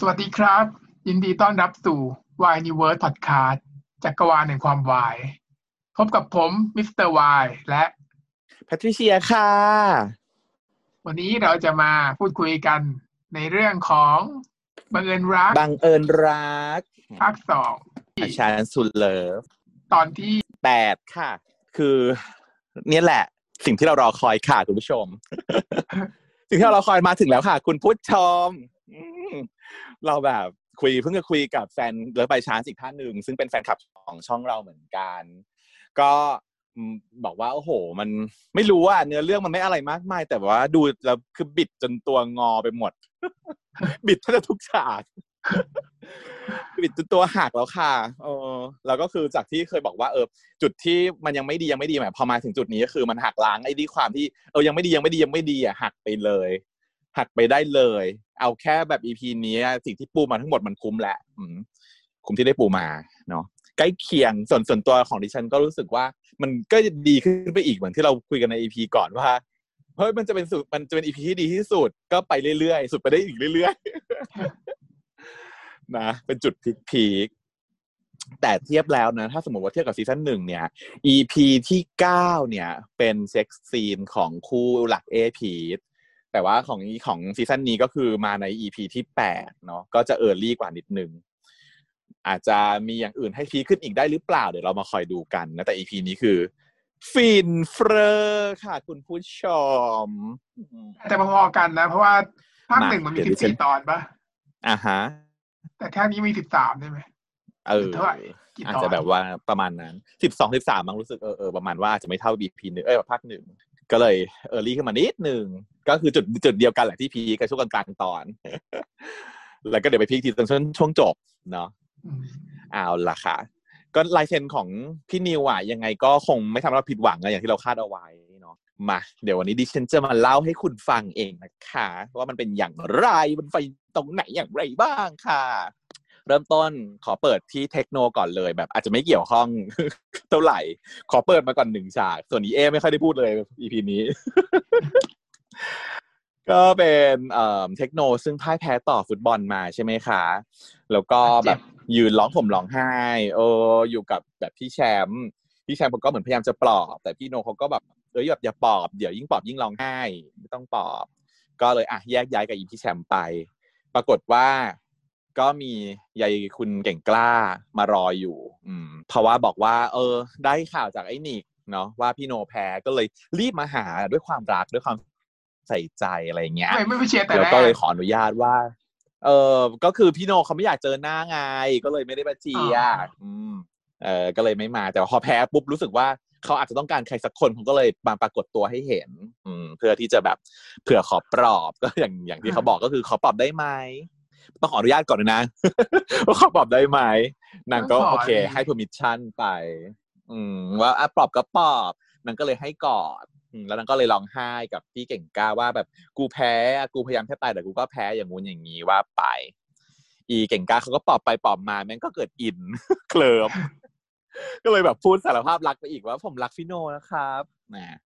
สวัสดีครับ ยินดีต้อนรับสู่ Why Universe Podcast จักรวาลแห่งความวาย พบกับผมมิสเตอร์วายและแพทริเซียค่ะ วันนี้เราจะมาพูดคุยกันในเรื่องของบังเอิญรักบังเอิญรัก ภาคสอง A Chance to Love ตอนที่แปดค่ะ คือเนี่ยแหละ สิ่งที่เรารอคอยค่ะคุณผู้ชม สิ่งที่เรารอคอยมาถึงแล้วค่ะ คุณผู้ชมอืม เราแบบคุยเพิ่งจะคุยกับแฟน Love by Chance อีกท่านหนึ่งซึ่งเป็นแฟนคลับของช่องเราเหมือนกัน ก็บอกว่าโอ้โห มันไม่รู้ว่าเนื้อเรื่องมันไม่อะไรมากมาย แต่ว่าดูแล้วคือบิดจนตัวงอไปหมด บิดแทบจะทุกฉากบิดจนตัวหักแล้วค่ะเออแล้วก็คือจากที่เคยบอกว่าเออจุดที่มันยังไม่ดียังไม่ดีหมายพอมาถึงจุดนี้ก็คือมันหักล้างไอ้ที่ความที่เออยังไม่ดียังไม่ดียังไม่ดีอะหักไปเลย หักไปได้เลย เอาแค่แบบอีพีนี้สิ่งที่ปูมาทั้งหมดมันคุ้มแหละคุ้มที่ได้ปูมาเนาะใกล้เคียงส่วนส่วนตัวของดิฉันก็รู้สึกว่า มันก็จะดีขึ้นไปอีกเหมือนที่เราคุยกันในอีพีก่อนว่าเฮ้ยมันจะเป็นสุดมันจะเป็นอีพีที่ดีที่สุดก็ไปเรื่อยๆ สุดไปได้อีกเรื่อยๆนะเป็นจุดพีคๆแต่เทียบแล้วนะ ถ้าสมมติว่าเทียบกับซีซั่นหนึ่งเนี่ย EP ที่เก้าเนี่ย เป็น sex scene ของคู่หลัก EP แต่ว่าของของ season นี้ก็คือมาใน EP ที่แปดเนาะก็จะ early กว่านิดนึง อาจจะมีอย่างอื่นให้ peak ขึ้นอีกได้หรือเปล่า เดี๋ยวเรามาคอยดูกันนะแต่ EP นี้คือ ฟินเฟอร์ค่ะ คุณผู้ชมอาจจะพอๆกันนะ เพราะว่าภาคมาหนึ่งมันมีเดี๋ยวดิสิบฉันสี่ตอนปะอ่าฮะ แต่ภาคนี้มีสิบสามใช่ไหมเออเท่าไหร่กี่ตอนอาจจะแบบว่าประมาณนั้นสิบสองสิบสามบางรู้สึกเออเออประมาณว่าอาจจะไม่เท่า BP หนึ่งเอ้ยภาคหนึ่ง ก็เลยเออรี่ขึ้นมานิดหนึ่งก็คือจุดจุดเดียวกันแหละที่พีคกับช่วงกลางๆตอน แล้วก็เดี๋ยวไปพีคทีตอนช่วงช่วงจบเนาะอืมเอาละค่ะ ก็ลายเซ็นของพี่นิวอะยังไงก็คงไม่ทำให้เราผิดหวังนะอย่างที่เราคาดเอาไว้เนาะมาเดี๋ยววันนี้ดิฉันจะมาเล่าให้คุณฟังเองนะคะ ว่ามันเป็นอย่างไรมันไปตรงไหนอย่างไรบ้างค่ะ เริ่มต้นขอเปิดที่เทคโนก่อนเลย แบบอาจจะไม่เกี่ยวข้องเท่าไหร่ ขอเปิดมาก่อนหนึ่งฉาก ส่วนอีเอไม่ค่อยได้พูดเลย EP นี้ ก็เป็นเอ่อเทคโนซึ่งพ่ายแพ้ต่อฟุตบอลมาใช่ไหมคะ แล้วก็แบบยืนร้องห่มร้องไห้เอออยู่กับแบบพี่แชมป์พี่แชมป์ก็เหมือนพยายามจะปลอบ แต่พี่โนเขาก็แบบเอ้ยแบบอย่าปลอบเดี๋ยวยิ่งปลอบยิ่งร้องไห้ไม่ต้องปลอบ ก็เลยอะแยกย้ายกับอีพี่แชมป์ไป ปรากฏว่า ก็มียายคุณเก่งกล้ามารออยู่ อืมเพราะว่าบอกว่า เออ ได้ข่าวจากไอ้นิกเนาะว่าพี่โนแพ้ก็เลยรีบมาหาด้วยความรักด้วยความใส่ใจอะไรอย่างเงี้ยทำไมไม่ไปเชียร์แต่แล้วแรกก็เลยขออนุญาตว่า เออก็คือพี่โนเขาไม่อยากเจอหน้าไงก็เลยไม่ได้มาเจียร์อืมเออก็เลยไม่มาแต่ว่าพอแพ้ปุ๊บรู้สึกว่าเขาอาจจะต้องการใครสักคนเขาก็เลยมาปรากฏตัวให้เห็น อืม เพื่อที่จะแบบเผื่อขอปลอบก็อย่างอย่างที่เขาบอกก็คือขอปลอบได้ไหม ต้องขออนุญาตก่อนนะว่าขอปลอบได้ไหมนางก็โอเค ให้ permission ไป อืม ว่าอะปลอบก็ปลอบนางก็เลยให้กอดอืมแล้วนางก็เลยร้องไห้กับพี่เก่งกล้าว่าแบบกูแพ้อะกูพยายามแค่ตายแต่กูก็แพ้อย่างงู้นอย่างนี้ว่าไป อีเก่งกล้าเขาก็ปลอบไปปลอบมาแม่งก็เกิดอินเคลิมก็เลยแบบพูดสารภาพรักไปอีกว่าผมรักพี่โนนะครับนะ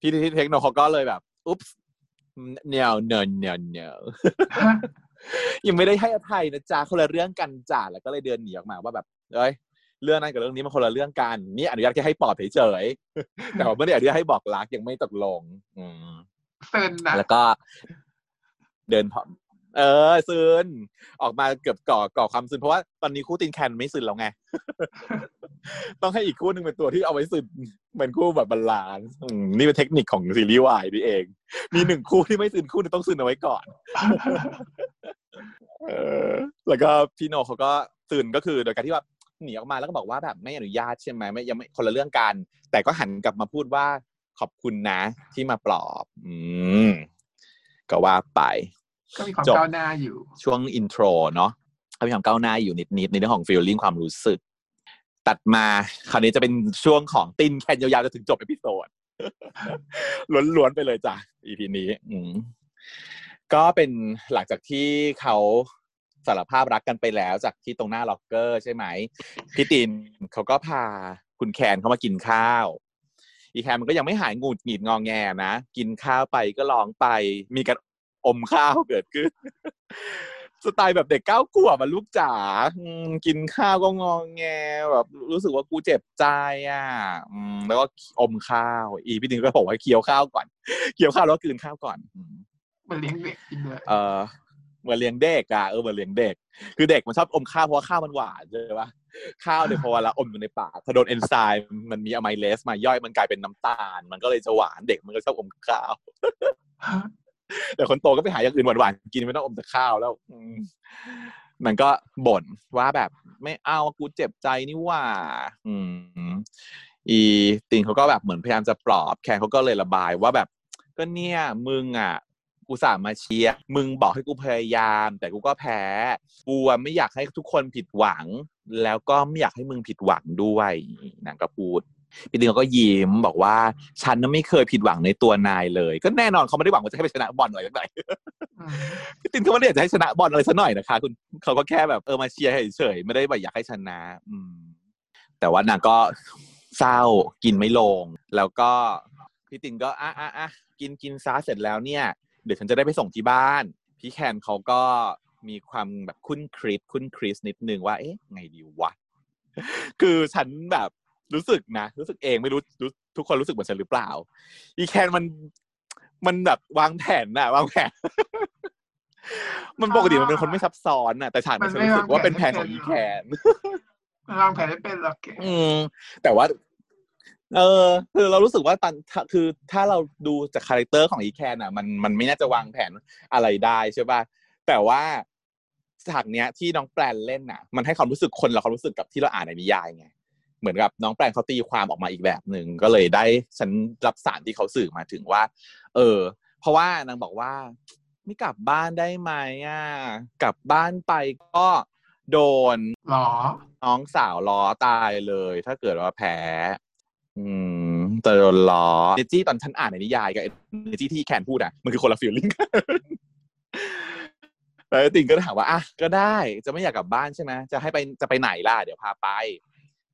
พี่ที่เทคโนเขาก็เลยแบบ อุ๊บเนียวเนียวเนียวเนียว ยังไม่ได้ให้อภัยนะจ๊ะคนละเรื่องกันจ้ะแล้วก็เลยเดินหนีออกมาว่าแบบเอ้ยเรื่องนั้นกับเรื่องนี้มันคนละเรื่องกันนี่อนุญาตแค่ให้ปลอบเฉยๆแต่ว่าไม่ได้อนุญาตให้บอกรักยังไม่ตกลง อืมเซินนะแล้วก็ เดินพร้อมเออซึนออกมาเกือบก่อก่อความซึนเพราะว่าตอนนี้คู่ตินแคนไม่ซึนแล้วไง ต้องให้อีกคู่หนึ่งเป็นตัวที่เอาไว้ซึนเหมือนคู่แบบ balance อืมนี่เป็นเทคนิคของซีรีส์วายนี่เอง มีหนึ่งคู่ที่ไม่ซึนคู่หนึงต้องซึนเอาไว้ก่อน เออแล้วก็พี่โนเขาก็ซึนก็คือโดยการที่ว่าหนีออกมาแล้วก็บอกว่าแบบไม่อนุญาตใช่ไหมไม่ยังไม่คนละเรื่องกัน แต่ก็หันกลับมาพูดว่าขอบคุณนะ ที่มาปลอบ อืมก็ว่าไป ก็มีความจบก้าวหน้าอยู่ ช่วง intro เนาะก็มีความก้าวหน้าอยู่นิดๆในเรื่องของ feeling ความรู้สึก ตัดมาคราวนี้จะเป็นช่วงของตินแคนยาวๆจนถึงจบ episode ล้วนๆไปเลยจ้ะ EP นี้ อืม ก็เป็นหลังจากที่เขาสารภาพรักกันไปแล้วจากที่ตรงหน้าล็อกเกอร์ใช่ไหมพี่ตินเขาก็พาคุณแคนเขามากินข้าว อีแคนมันก็ยังไม่หายงุดหงิดงองแงนะ กินข้าวไปก็ร้องไป มีการอมข้าวเกิดขึ้น สไตล์แบบเด็กเก้าขวบอะลูกจ๋ากินข้าวก็งองแงแบบรู้สึกว่ากูเจ็บใจอะแล้วก็อมข้าว อีพี่ตินก็บอกว่าเคี้ยวข้าวก่อน เคี้ยวข้าวแล้วก็กลืนข้าวก่อน มมันเลี้ยงเด็กกินเลยเออเหมือนเลี้ยงเด็กอะเออเหมือนเลี้ยงเด็ก คือเด็กมันชอบอมข้าวเพราะข้าวมันหวานใช่ปะข้าวเนี่ยพอเวลาอมอยู่ในปากพอโดนเอนไซม์มันมีอะไมเลสมาย่อยมันกลายเป็นน้ำตาล มันก็เลยจะหวานเด็กมันก็ชอบอมข้าวแต่คนโตก็ไปหาอย่างอื่นหวานๆกินไม่ต้องอมแต่ข้าวแล้วมันก็บ่นว่าแบบ ไม่เอากูเจ็บใจนี่ว่า อืม อีติงเขาก็แบบเหมือนพยายามจะปลอบ แคนเขาก็เลยระบายว่าแบบ ก็เนี่ยมึงอะ กูสาห์มาเชียร์มึงบอกให้กูพยายาม แต่กูก็แพ้กูอะไม่อยากให้ทุกคนผิดหวัง แล้วก็ไม่อยากให้มึงผิดหวังด้วยนางก็พูดพี่ติงเขาก็ยิ้มบอกว่า ฉันน่ะไม่เคยผิดหวังในตัวนายเลย ก็แน่นอนเขาไม่ได้หวังว่าจะให้ไปชนะบอลอะไรสักหน่อยอืมพี่ตินเขาไม่ได้อยากจะให้ชนะบอลอะไรสักหน่อยนะคะคุณเขาก็แค่แบบเออมาเชียร์เฉยๆไม่ได้แบบอยากให้ชนะ อืม แต่ว่านางก็เศร้ากินไม่ลง แล้วก็พี่ตินก็อะอะอะกินกินซาเสร็จแล้วเนี่ย เดี๋ยวฉันจะได้ไปส่งที่บ้าน พี่แคนเขาก็มีความแบบคุ้นคริสคุ้นคริสนิดนึงว่า เอ๊ะ ไงดีวะ คือฉันแบบรู้สึกนะ รู้สึกเองไม่รู้รู้ทุกคนรู้สึกเหมือนฉันหรือเปล่า อีแคนมันมันแบบวางแผนน่ะ วางแผน มันปกติมันเป็นคนไม่ซับซ้อนน่ะ แต่ฉากนี้ฉันรู้สึกว่าเป็นแผนของอีแคนมันวางแผนได้เป็นหรอกแกอืมแต่ว่า เออคือเรารู้สึกว่าตอนถ้าคือถ้าเราดูจาก character ของอีแคนอะ มันมันไม่น่าจะวางแผนอะไรได้ใช่ป่ะแต่ว่าฉากเนี้ยที่น้องแปลนเล่นน่ะ มันให้ความรู้สึกคนเราความรู้สึกกับที่เราอ่านในนิยายไงเหมือนกับน้องแปลนเขาตีความออกมาอีกแบบหนึ่งก็เลยได้ฉันรับสารที่เขาสื่อมาถึงว่า เออ เพราะว่านางบอกว่า ไม่กลับบ้านได้ไหมอะกลับบ้านไปก็โดนหรอน้องสาวล้อตายเลย ถ้าเกิดว่าแพ้ อืมแต่โดนล้อเนจี้ตอนฉันอ่านในนิยายกับเนจี้ที่แคนพูดอะมันคือคนละฟีลลิ่งแล้วติงก็ถามว่าอะก็ได้จะไม่อยากกลับบ้านใช่ไหมจะให้ไปจะไปไหนล่ะเดี๋ยวพาไป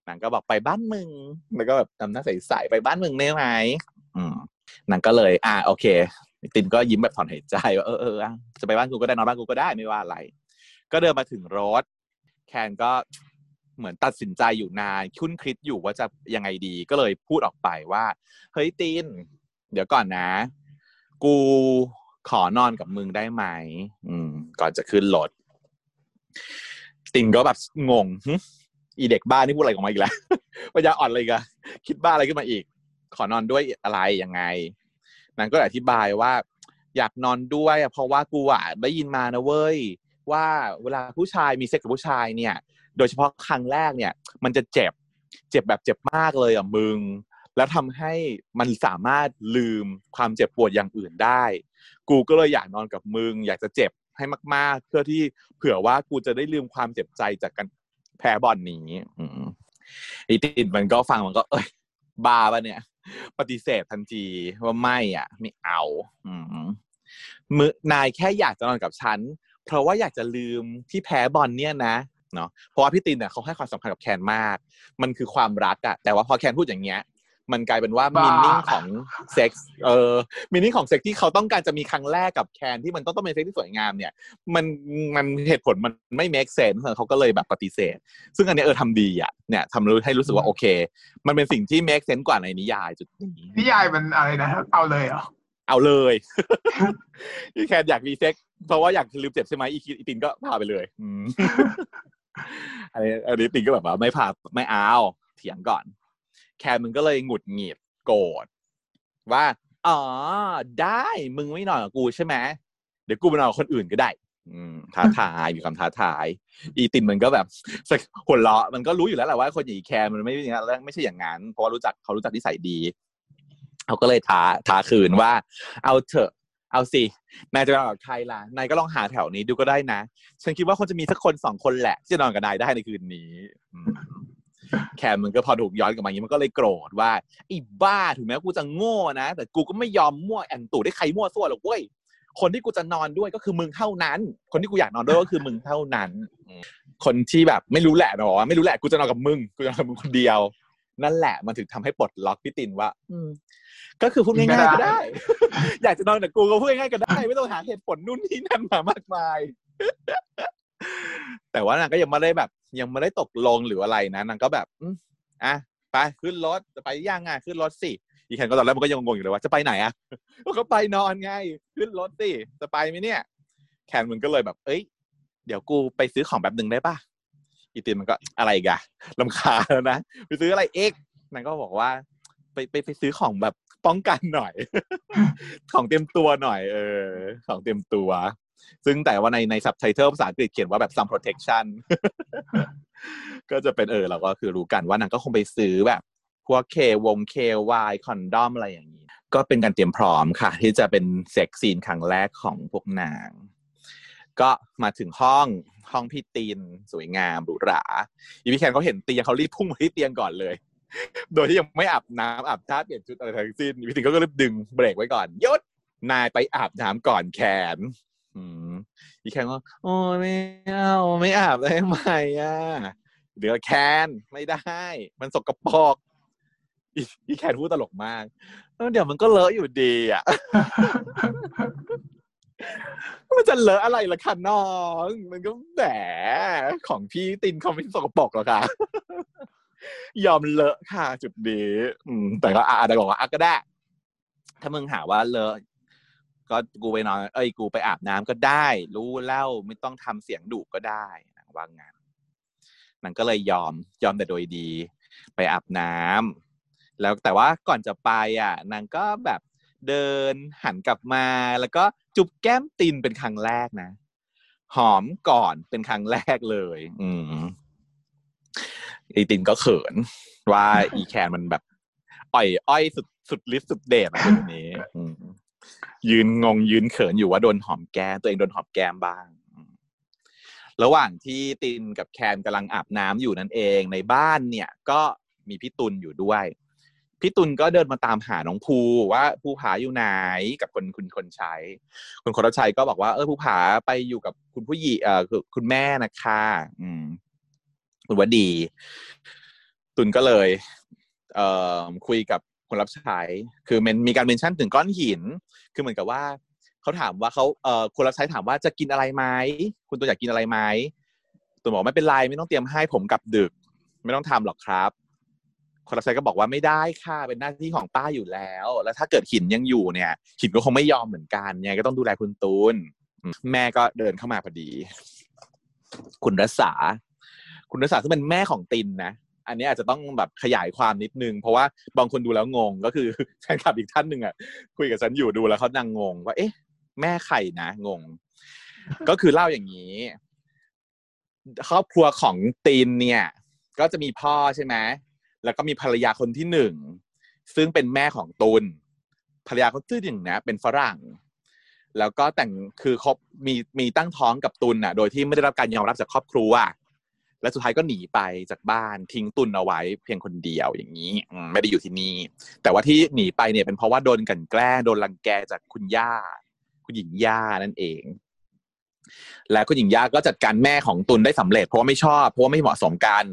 นางก็บอกไปบ้านมึง แล้วก็แบบทำหน้าใสๆไปบ้านมึงได้ไหมอืมนางก็เลย อะโอเค ตินก็ยิ้มแบบถอนหายใจว่าเออเออจะไปบ้านกูก็ได้นอนบ้านกูก็ได้ไม่ว่าอะไร ก็เดินมาถึงรถ แคนก็ เหมือนตัดสินใจอยู่นานคุ้นคิดอยู่ว่าจะยังไงดีก็เลยพูดออกไปว่า เฮ้ยตินเดี๋ยวก่อนนะ กูขอนอนกับมึงได้ไหมอืม ก่อนจะขึ้นรถตินก็แบบงงอีเด็กบ้านนี่พูดอะไรออกมาอีกแล้วปัญญาอ่อนเลยกะคิดบ้าอะไรขึ้นมาอีก ขอนอนด้วยอะไรยังไงนางก็อธิบายว่าอยากนอนด้วยเพราะว่ากูอะได้ยินมานะเว้ย ว่าเวลาผู้ชายมีเซ็กกับผู้ชายเนี่ย โดยเฉพาะครั้งแรกเนี่ย มันจะเจ็บ เจ็บแบบเจ็บมากเลยอะมึง แล้วทำให้มันสามารถลืมความเจ็บปวดอย่างอื่นได้ กูก็เลยอยากนอนกับมึง อยากจะเจ็บให้มาก ๆ เพื่อที่เผื่อว่ากูจะได้ลืมความเจ็บใจจากการแพ้บอลนี้อืมไอ้ตินมันก็ฟังมันก็ เอ้ยบ้าปะเนี่ย ปฏิเสธทันทีว่าไม่อะ ไม่เอาอืมคือนายแค่อยากจะนอนกับฉัน เพราะว่าอยากจะลืมที่แพ้บอลเนี่ยนะ เนาะเพราะว่าพี่ตินเนี่ยเขาให้ความสำคัญกับแคนมาก มันคือความรักอะแต่ว่าพอแคนพูดอย่างเงี้ย มันกลายเป็นว่าว่า meaning ของเซ็กส์เออ meaning ของเซ็กที่เขาต้องการจะมีครั้งแรกกับแคนที่มันต้องต้องเป็นเซ็กที่สวยงามเนี่ย มันมันเหตุผลมันไม่ make sense เขาก็เลยแบบปฏิเสธ ซึ่งอันเนี้ยเออทำดีอะเนี่ยทำรู้ให้รู้สึกว่าโอเค มันเป็นสิ่งที่ make sense กว่าในนิยายจุดนี้นิยายมันอะไรนะเอาเลยเหรอเอาเลยพี่แคนอยากมีเซ็กเพราะว่าอยากลืมเจ็บใช่ไหมอีคิดอีตินก็พาไปเลย อันนี้อันนี้ตินก็แบบว่าไม่พาไม่เอาเถียงก่อน แคนมันก็เลยหงุดหงิดโกรธว่าอ๋อได้มึงไม่นอนกับกูใช่ไหมเดี๋ยวกูไปนอนกับคนอื่นก็ได้ อืมท้าทายมีคำท้าทาย อีตินมันก็แบบหัวเราะมันก็รู้อยู่แล้วแหละว่าคนอย่างอีแคร์มันไม่อย่ไม่ใช่อย่างนั้นเพราะว่ารู้จักเขารู้จักนิสัยดีเขาก็เลยท้าท้าคืนว่า เอาเถอะ เอาสินายจะนอนกับใครล่ะนายก็ลองหาแถวนี้ดูก็ได้นะ ฉันคิดว่าคงจะมีสักคนสองคนแหละ ที่จะนอนกับนายได้ในคืนนี้แคมมันก็พอถูกย้อนกลับมาอย่างนี้มันก็เลยโกรธว่าไอ้บ้าถึงแม้กูจะโง่นะ แต่กูก็ไม่ยอมมั่วแอนตู่ได้ใครมั่วซั่วหรอกเว้ยคนที่กูจะนอนด้วยก็คือมึงเท่านั้น คนที่กูอยากนอนด้วยก็คือมึงเท่านั้น คนที่แบบไม่รู้แหละเนอะไม่รู้แหละกูจะนอนกับมึงกูจะนอนกับมึงคนเดียว นั่นแหละมันถึงทำให้ปลดล็อกพี่ตินว่า อืมก็คือพูดง่ายๆก็ได้ อยากจะนอนกับกูก็พูดง่ายๆก็ได้ ไม่ต้องหาเหตุผลนู่นนี่นั่นมามากมาย แต่ว่านางก็ยังไม่ได้แบบ ยังไม่ได้ตกลงหรืออะไรนะนางก็แบบอืมอะไปขึ้นรถจะไปย่างไงขึ้นรถสิอีแคนก็ตอนแรกมันก็ยังงงอยู่เลยว่าจะไปไหนอะก็ไปนอนไงขึ้นรถสิจะไปไหมเนี่ย แคนมันก็เลยแบบ เอ้ย เดี๋ยวกูไปซื้อของแบบหนึ่งได้ปะ อีตินมันก็อะไรกอะลำคาแล้วนะไปซื้ออะไรเอ็กนางก็บอกว่า ไปไปไปซื้อของแบบป้องกันหน่อย ของเตรียมตัวหน่อย เออ ของเตรียมตัว ซึ่งแต่ว่าในในซับไตเติลภาษาอังกฤษเขียนว่าแบบ some protection ก็จะเป็นเออเราก็คือรู้กันว่านางก็คงไปซื้อแบบพวกเควงเควายคอนดอมอะไรอย่างนี้ ก็เป็นการเตรียมพร้อมค่ะ ที่จะเป็นเซ็กซีนครั้งแรกของพวกนาง ก็มาถึงห้องห้องพี่ตีนสวยงามหรูหราอีพี่แคนเขาเห็นเตียงเขารีบพุ่งมาที่เตียงก่อนเลย โดยที่ยังไม่อาบน้ำอาบท่าเปลี่ยนชุดอะไรทั้งสิ้นพี่ตีนก็รีบดึงเบรกไว้ก่อนยศนายไปอาบน้ำก่อนแคนอีแคนก็โอ้ไม่เอาไม่อาบได้ไหมอะเดี๋ยวแคนไม่ได้ มันสกปรกอีแคนพูดตลกมากแล้วเดี๋ยวมันก็เลอะอยู่ดีอะ มันจะเลอะอะไรล่ะคะน้อง มันก็แหมของพี่ตินเขาไม่สกปรกหรอกค่ะ ยอมเลอะค่ะจุดนี้อืม แต่ก็อาจจะบอกว่าอะก็ได้ ถ้ามึงหาว่าเลอะก็กูไปนอน เอ้ยกูไปอาบน้ำก็ได้ รู้แล้วไม่ต้องทำเสียงดุก็ได้นางว่างานนางก็เลยยอมยอมแต่โดยดี ไปอาบน้ำแล้วแต่ว่าก่อนจะไปอะนางก็แบบเดินหันกลับมาแล้วก็ จุบแก้มตินเป็นครั้งแรกนะ หอมก่อนเป็นครั้งแรกเลย อืมอีตินก็เขิน ว่าอีแคนมันแบบ อ่อย อ้อยสุดสุดฤทธิ์สุดเดชอะแบบนี้อืมยืนงงยืนเขินอยู่ว่าโดนหอมแก้มตัวเองโดนหอมแก้มบ้าง ระหว่างที่ตินกับแคนกำลังอาบน้ำอยู่นั่นเองในบ้านเนี่ย ก็มีพี่ตุลอยู่ด้วย พี่ตุลก็เดินมาตามหาน้องภูว่าภูผาอยู่ไหนกับคนคุณคนใช้ คุณคนรชัยก็บอกว่าเออภูผาไปอยู่กับคุณผู้หญิงเอ่อคุณแม่นะคะ อืมคุณว่าดี ตุลก็เลย เอ่อคุยกับคนรับใช้ คือมันมีการเมนชั่นถึงก้อนหิน คือเหมือนกับว่าเขาถามว่าเขาเอ่อคนรับใช้ถามว่าจะกินอะไรไหมคุณตัวอยากกินอะไรไหมตุลบอกไม่เป็นไรไม่ต้องเตรียมให้ผมกลับดึก ไม่ต้องทำหรอกครับ คนรับใช้ก็บอกว่าไม่ได้ค่ะเป็นหน้าที่ของป้าอยู่แล้ว แล้วถ้าเกิดหินยังอยู่เนี่ย หินก็คงไม่ยอมเหมือนกันยังไงก็ต้องดูแลคุณตูนแม่ก็เดินเข้ามาพอดี คุณรัศาคุณรัศาซึ่งเป็นแม่ของตินนะอันนี้อาจจะต้องแบบขยายความนิดนึง เพราะว่าบางคนดูแล้วงงก็คือแฟนคลับอีกท่านหนึ่งอะคุยกับฉันอยู่ดูแล้วเขานั่งงง ว่า เอ๊ะ แม่ใครนะงง ก็คือเล่าอย่างนี้ ครอบครัวของตินเนี่ย ก็จะมีพ่อใช่ไหม แล้วก็มีภรรยาคนที่หนึ่งซึ่งเป็นแม่ของตุลภรรยาคนที่หนึ่งนะเป็นฝรั่ง แล้วก็แต่งคือคบมีมีตั้งท้องกับตุลน่ะ โดยที่ไม่ได้รับการยอมรับจากครอบครัวและสุดท้ายก็หนีไปจากบ้านทิ้งตุลเอาไว้ เพียงคนเดียวอย่างนี้ไม่ได้อยู่ที่นี่ แต่ว่าที่หนีไปเนี่ยเป็นเพราะว่าโดนกันแกล้งโดนรังแกจากคุณย่า คุณหญิงย่านั่นเอง และคุณหญิงย่าก็จัดการแม่ของตุลได้สำเร็จ เพราะว่าไม่ชอบเพราะว่าไม่เหมาะสมกัน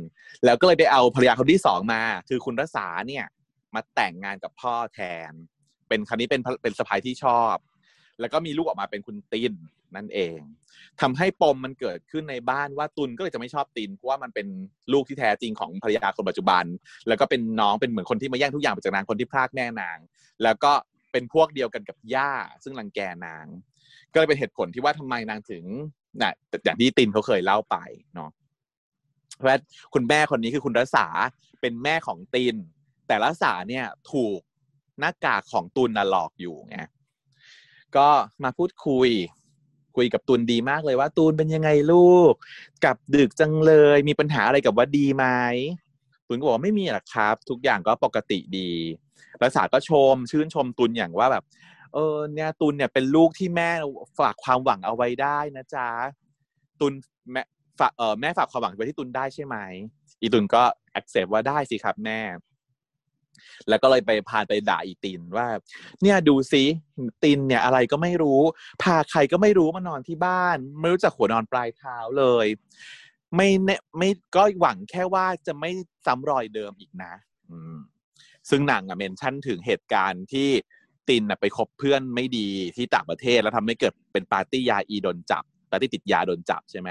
แล้วก็เลยไปเอาภรรยาคนที่สองมา คือคุณรัศาเนี่ย มาแต่งงานกับพ่อแทน เป็นครั้นี้เป็นเป็นสะพายที่ชอบ แล้วก็มีลูกออกมาเป็นคุณตินนั่นเองทำให้ปมมันเกิดขึ้นในบ้านว่าตุนก็เลยจะไม่ชอบตินเพราะว่ามันเป็นลูกที่แท้จริงของภรรยาคนปัจจุบัน แล้วก็เป็นน้องเป็นเหมือนคนที่มาแย่งทุกอย่างไปจากนางคนที่พรากแม่นาง แล้วก็เป็นพวกเดียวกันกับย่าซึ่งรังแกนาง ก็เลยเป็นเหตุผลที่ว่าทำไมนางถึงน่ะอย่างที่ตินเขาเคยเล่าไปเนาะเพราะคุณแม่คนนี้คือคุณรัศาเป็นแม่ของติน แต่รัศาเนี่ยถูกหน้ากากของตุนน่ะหลอกอยู่ไงก็มาพูดคุย คุยกับตุนดีมากเลยว่าตูนเป็นยังไงลูก กลับดึกจังเลยมีปัญหาอะไรกับว่าดีไหมตุนก็บอกไม่มีหรอกครับ ทุกอย่างก็ปกติดีรัศาก็ชม ชื่นชมตุนอย่างว่าแบบ เออเนี่ยตุนเนี่ยเป็นลูกที่แม่ฝากความหวังเอาไว้ได้นะจ๊ะตุนแม่ฝากเออแม่ฝากความหวังไว้ที่ตุนได้ใช่ไหมอีตุนก็ accept ว่าได้สิครับแม่ แล้วก็เลยไปพานไปด่าอีตินว่า เนี่ยดูซิตินเนี่ยอะไรก็ไม่รู้ พาใครก็ไม่รู้มานอนที่บ้าน ไม่รู้จักหัวนอนปลายเท้าเลย ไม่เนี่ยไม่ก็หวังแค่ว่าจะไม่ซ้ำรอยเดิมอีกนะ อืมซึ่งหนังอะเมนชั่นถึงเหตุการณ์ที่ ตินไปคบเพื่อนไม่ดีที่ต่างประเทศแล้วทำให้เกิดเป็นปาร์ตี้ยาอีโดนจับปาร์ตี้ติดยาโดนจับใช่ไหม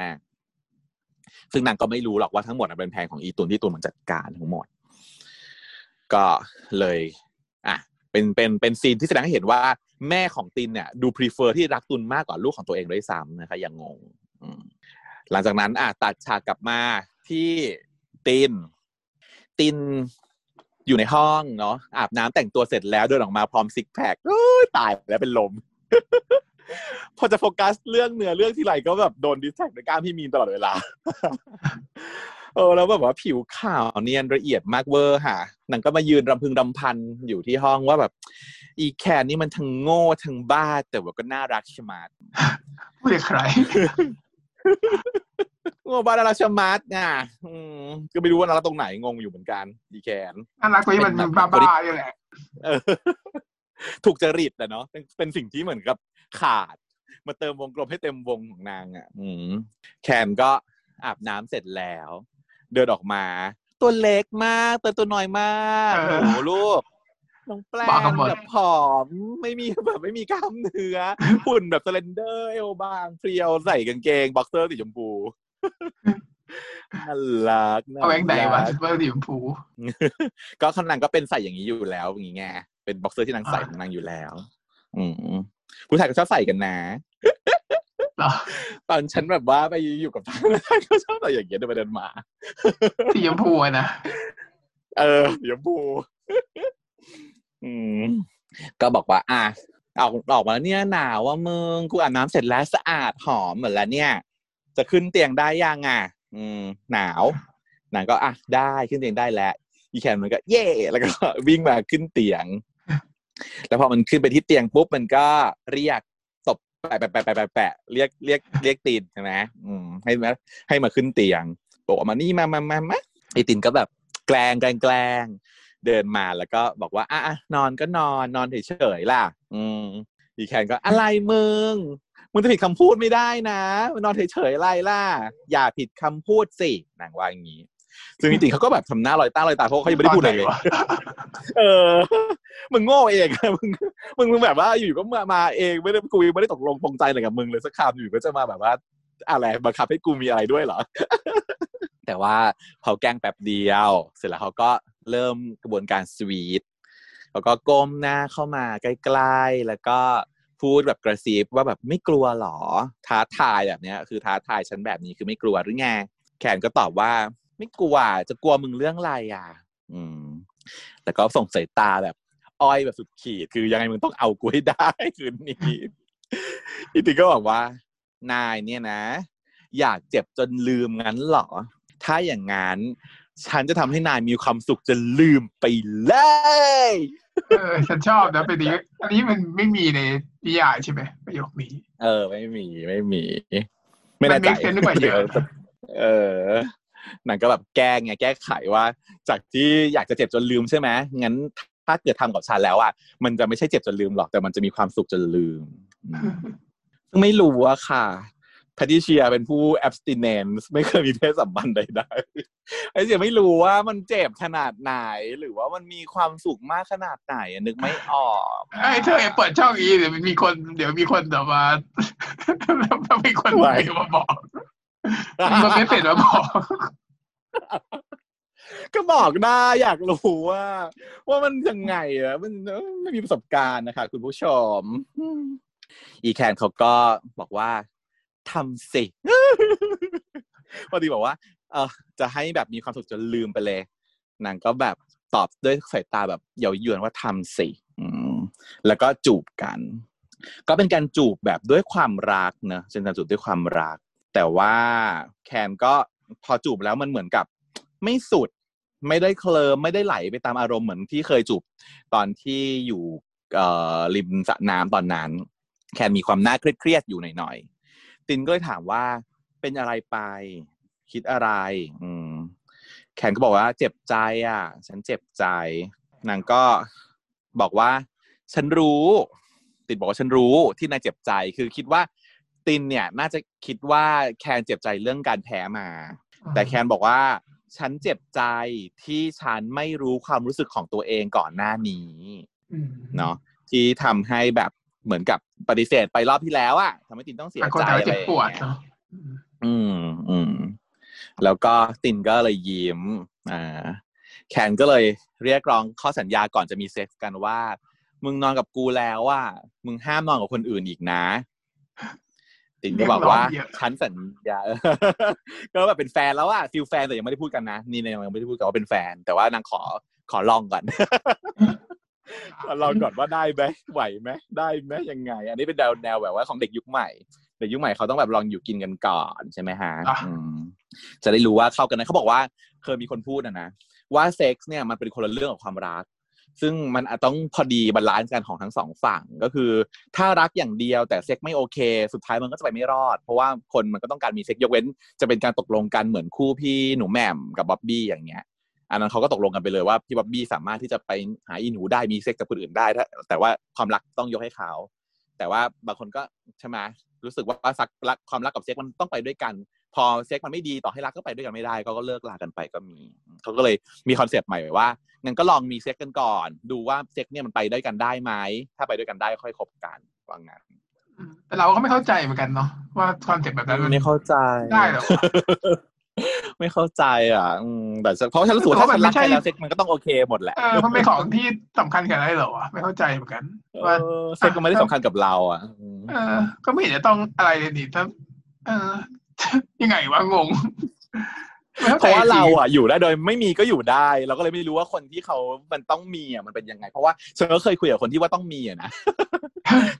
ซึ่งนางก็ไม่รู้หรอกว่าทั้งหมดเป็นแผนของอีตุนที่ตุนมันจัดการทั้งหมด ก็เลยอะเป็นเป็นเป็นซีนที่แสดงให้เห็นว่าแม่ของตินเนี่ยดู prefer ที่รักตุนมากกว่าลูกของตัวเองด้วยซ้ำนะคะอย่างงงหลังจากนั้นอะตัดฉากกลับมาที่ตินติน อยู่ในห้องเนาะอาบน้ำแต่งตัวเสร็จแล้วเดินออกมาพร้อม six pack ตายแล้วเป็นลม พอจะโฟกัสเรื่องเนื้อเรื่องทีไรก็แบบโดน distract ในกล้ามพี่มีนตลอดเวลา เออแล้วแบบว่าผิวขาวเนียนละเอียดมากเวอร์ค่ะนางก็มายืนรำพึงรำพันอยู่ที่ห้องว่าแบบ อีแคนนี่มันทั้งโง่ทั้งบ้า แต่ว่าก็น่ารักชะมัดพูดใคร งงบ้านาราชมัดน่ะก็ไม่รู้ว่านาราตรงไหนงงอยู่เหมือนกันดีแคนน่ารักกว่าที่มันบ้าบ้าอยู่แหละถูกจริตแหละเนาะเป็นสิ่งที่เหมือนกับขาด มาเติมวงกลมให้เต็มวงของนางอะแคนก็อาบน้ำเสร็จแล้ว เดินออกมา ตัวเล็กมากตัวตัวน้อยมากโอ้โหลูกน้องแปลงแบบผอมไม่มีแบบไม่มีกล้ามเนื้อหุ่นแบบ slender เอวบางเพรียวใส่กางเกงบ็อกเซอร์สีชมพู น่ารักเอาแองไหนวะบ็อกเซอร์สีชมพูก็ข้างนางก็เป็นใส่อย่างนี้อยู่แล้วอย่างงี้ไงเป็นบ็อกเซอร์ที่นางใส่ของนางอยู่แล้ว อืมผู้ชายก็ชอบใส่กันนะตอนฉันแบบว่าไปอยู่กับทางก็ชอบใส่อย่างเงี้ยเดินไปเดินมาสีชมพูนะเออสีชมพูอืมก็บอกว่า อะออกออกมาเนี่ยหนาวว่ามึงกูอาบน้ำเสร็จแล้วสะอาดหอมเหมือนแล้วเนี่ย จะขึ้นเตียงได้ยังอะอืมหนาว นางก็อะได้ขึ้นเตียงได้แล้วอีแคนมันก็ เย่แล้วก็วิ่งมาขึ้นเตียง แล้วพอมันขึ้นไปที่เตียงปุ๊บมันก็เรียกตบแปะแปะแปะแปะแปะเรียกเรียกเรียกตีนใช่ไหมอืมให้มาให้มาขึ้นเตียงบอกมานี่มามามามาไอตีนก็แบบแกล้งแกล้งแกล้งเดินมาแล้วก็บอกว่าอะนอนก็นอนนอนเฉยๆล่ะ อืมอีแคนก็อะไรมึง มึงจะผิดคำพูดไม่ได้นะมันนอนเฉยๆอะไรล่ะอย่าผิดคำพูดสินางว่าอย่างนี้ซึ่งจริงๆเขาก็แบบทำหน้าลอยตาลอยตาเพราะเขายังไม่ได้พูดอะไรเลยเออ มึงโง่เองมึงมึงมึงแบบว่าอยู่ก็มามาเองไม่ได้กูไม่ได้ตกลงปรงใจอะไรกับมึงเลยสักคำอยู่ก็จะมาแบบว่าอะไรบังคับให้กูมีอะไรด้วยเหรอ แต่ว่าเขาแกล้งแป๊บเดียว เสร็จแล้วเขาก็เริ่มกระบวนการสวีทแล้วก็ก้มหน้าเข้ามาใกล้ๆ แล้วก็ พูดแบบกระซิบว่าแบบไม่กลัวหรอ ท้าทายแบบเนี้ย คือท้าทายฉันแบบนี้คือไม่กลัวหรือไงแขนก็ตอบว่า ไม่กลัวจะกลัวมึงเรื่องอะไรอะ อืม แล้วก็ส่งสายตาแบบ อ้อยแบบสุดขีด คือยังไงมึงต้องเอากูให้ได้คืนนี้อีติก็บอกว่า นายเนี่ยนะ อยากเจ็บจนลืมงั้นหรอ ถ้าอย่างงั้น ฉันจะทำให้นายมีความสุขจะลืมไปเลย เออฉันชอบนะเป็นนี้อันนี้มันไม่มีในนิยายใช่ไหมประโยคนี้ เออ ไม่มีไม่มี ไม่แน่ใจมันไม่เยอะเออนังก็แบบแก้ไงแก้ไขว่า จากที่อยากจะเจ็บจนลืมใช่ไหมงั้นถ้าเกิดทำกับฉันแล้วอะมันจะไม่ใช่เจ็บจนลืมหรอกแต่มันจะมีความสุขจนลืมซึ่งไม่รู้อะค่ะ แพทิเชียเป็นผู้ abstinence ไม่เคยมีเพศสัมพันธ์ใดๆไอ้เสียไม่รู้ว่ามันเจ็บขนาดไหน หรือว่ามันมีความสุขมากขนาดไหนนึกไม่ออกไอ้เธอเปิดช่องอีเดี๋ยวมีคน เดี๋ยวมีคนแต่มาแล้วมีคนมาบอกมันไม่เป็นมาบอกก็บอกได้อยากรู้ว่า ว่ามันยังไงอะมันไม่มีประสบการณ์นะคะ คุณผู้ชม อีแคนเขาก็บอกว่า ทำสิพอดีบอกว่า เออจะให้แบบมีความสุขจนลืมไปเลยนางก็แบบตอบด้วยสายตาแบบเย้ายวนว่าทำสิแล้วก็จูบกัน ก็เป็นการจูบแบบด้วยความรักเนะเป็นการจูบด้วยความรัก แต่ว่าแคนก็พอจูบแล้วมันเหมือนกับ ไม่สุดไม่ได้เคลิมไม่ได้ไหลไปตามอารมณ์เหมือนที่เคยจูบตอนที่อยู่ริมสระน้ำตอนนั้น แคนมีความน่าเครียดๆอยู่หน่อย ตินก็เลยถามว่าเป็นอะไรไป คิดอะไร อืม แขนก็บอกว่าเจ็บใจอะ ฉันเจ็บใจ นางก็บอกว่า ฉันรู้ ตินบอกว่าฉันรู้ที่นายเจ็บใจ คือคิดว่า ตินเนี่ย น่าจะคิดว่าแคนเจ็บใจเรื่องการแพ้มา แต่แคนบอกว่า ฉันเจ็บใจที่ฉันไม่รู้ความรู้สึกของตัวเองก่อนหน้านี้เนาะที่ทำให้แบบ เหมือนกับปฏิเสธไปรอบที่แล้วอะทำให้ตินต้องเสียใจอะไรอย่างเงี้ยอืมอืมแล้วก็ตินก็เลยยิ้มอ่าแคนก็เลยเรียกร้องข้อสัญญาก่อนจะมีเซ็กซ์กันว่า มึงนอนกับกูแล้วว่า มึงห้ามนอนกับคนอื่นอีกนะ ตินก็บอกว่าเรียกร้องเยอะฉันสัญญาก็แบบเป็นแฟนแล้วอะ feel แฟนแต่ยังไม่ได้พูดกันนะ นี่เนี่ยยังไม่ได้พูดกันว่าเป็นแฟน แต่ว่านางขอขอลองก่อนขอ ลองก่อนว่าได้ไหมไหวไหมได้ไหมยังไง อันนี้เป็นแนวแนวแบบว่าของเด็กยุคใหม่เด็กยุคใหม่เขาต้องแบบลองอยู่กินกันก่อนใช่ไหมฮะอะอืมจะได้รู้ว่าเข้ากันนะเขาบอกว่าเคยมีคนพูดนะนะว่าเซ็กซ์เนี่ยมันเป็นคนละเรื่องกับความรัก ซึ่งมันอาจต้องพอดี balance กันของทั้งสองฝั่งก็คือ ถ้ารักอย่างเดียวแต่เซ็กไม่โอเค สุดท้ายมันก็จะไปไม่รอด เพราะว่าคนมันก็ต้องการมีเซ็กยกเว้น จะเป็นการตกลงกันเหมือนคู่พี่หนูแหม่มกับบ๊อบบี้อย่างเงี้ย อันนั้นเขาก็ตกลงกันไปเลยว่าพี่บ๊อบบี้สามารถที่จะไปหาอีหนูได้มีเซ็กกับคนอื่นได้ถ้าแต่ว่าความรักต้องยกให้เขาแต่ว่าบางคนก็ใช่ไหมรู้สึกว่าสักรักความรักกับเซ็กมันต้องไปด้วยกัน พอเซ็กมันไม่ดีต่อให้รักก็ไปด้วยกันไม่ได้ ก็ก็เลิกลากันไปก็มีเขาก็เลยมี concept ใหม่ว่างั้นก็ลองมีเซ็กกันก่อน ดูว่าเซ็กเนี่ยมันไปด้วยกันได้ไหมถ้าไปด้วยกันได้ค่อยคบกันว่างั้นแต่เราก็ไม่เข้าใจเหมือนกันเนาะว่า concept แบบนั้นมันไม่เข้าใจได้เหรอวะ ไม่เข้าใจอะอืมแต่เพราะฉันรู้สึกว่าถ้าฉันรักใครแล้วเซ็กมันก็ต้องโอเคหมดแหละเออมันเป็นของที่สำคัญขนาดนั้นเหรอวะไม่เข้าใจเหมือนกันว่าเออเซ็กก็ไม่ได้สำคัญกับเรา อะอืมเออ ก็ไม่เห็นจะต้องอะไรเลยนี่ถ้าเออยังไงวะงงไม่ข้เพราะว่าจงเราอะอยู่ได้โดยไม่มีก็อยู่ได้ เราก็เลยไม่รู้ว่าคนที่เขามันต้องมีอะมันเป็นยังไง เพราะว่าฉันก็เคยคุยกับคนที่ว่าต้องมีอะนะ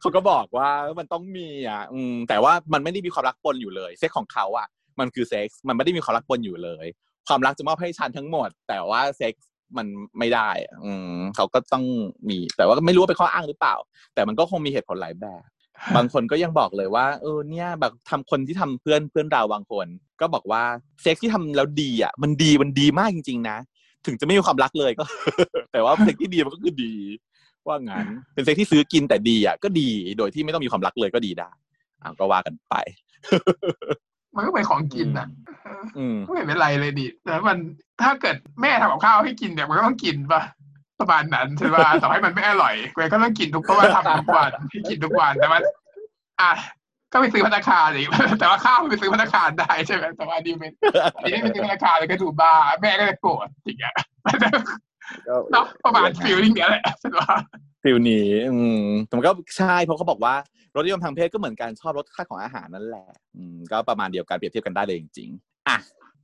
เขาก็บอกว่ามันต้องมีอะ อืมแต่ว่ามันไม่ได้มีความรักปนอยู่เลย เซ็กของเขาอะ มันคือเซ็กซ์มันไม่ได้มีความรักปนอยู่เลย ความรักจะมอบให้ฉันทั้งหมด แต่ว่าเซ็กซ์มันไม่ได้อะอืมเขาก็ต้องมี แต่ว่าไม่รู้ว่าเป็นข้ออ้างหรือเปล่า แต่มันก็คงมีเหตุผลหลายแบบ บางคนก็ยังบอกเลยว่าเออเนี่ยแบบทำคนที่ทำเพื่อนเพื่อนเราบางคน ก็บอกว่าเซ็กที่ทำแล้วดีอะ มันดีมันดีมากจริง ๆ นะ ถึงจะไม่มีความรักเลยก็ แต่ว่าเซ็กที่ดีมันก็คือดี ว่างั้นเป็นเซ็กที่ซื้อกินแต่ดีอะก็ดีโดยที่ไม่ต้องมีความรักเลยก็ดีได้อ่าก็ว่ากันไป มันก็เป็นของกินอะเอออืมก็ไม่เป็นไรเลยดิแต่มันถ้าเกิดแม่ทำกับข้าวให้กินเนี่ยมันก็ต้องกินปะประมาณนั้นใช่ปะต่อให้มันไม่อร่อยเกก็ต้องกินทุกเพราะว่าทำทุกวันให้กินทุกวันแต่มันอะก็ไปซื้อพัตตาคารอีกแต่ว่าข้าวมันไปซื้อพัตตาคารได้ใช่ไหมแต่ว่าอันนี้เป็นอันนี้ไปซื้อพัตตาคารเลยก็ถูกบ้าแม่ก็จะโกรธอย่างเงี้ย เนาะประมาณ feeling เนี้ยแหละใช่ปะ feel นี้ อืมแต่มันก็ใช่เพราะเขาบอกว่ารสนิยมทางเพศก็เหมือนการชอบรสชาติของอาหารนั่นแหละ อืมก็ประมาณเดียวกันเปรียบเทียบกันได้เลยจริงๆอะ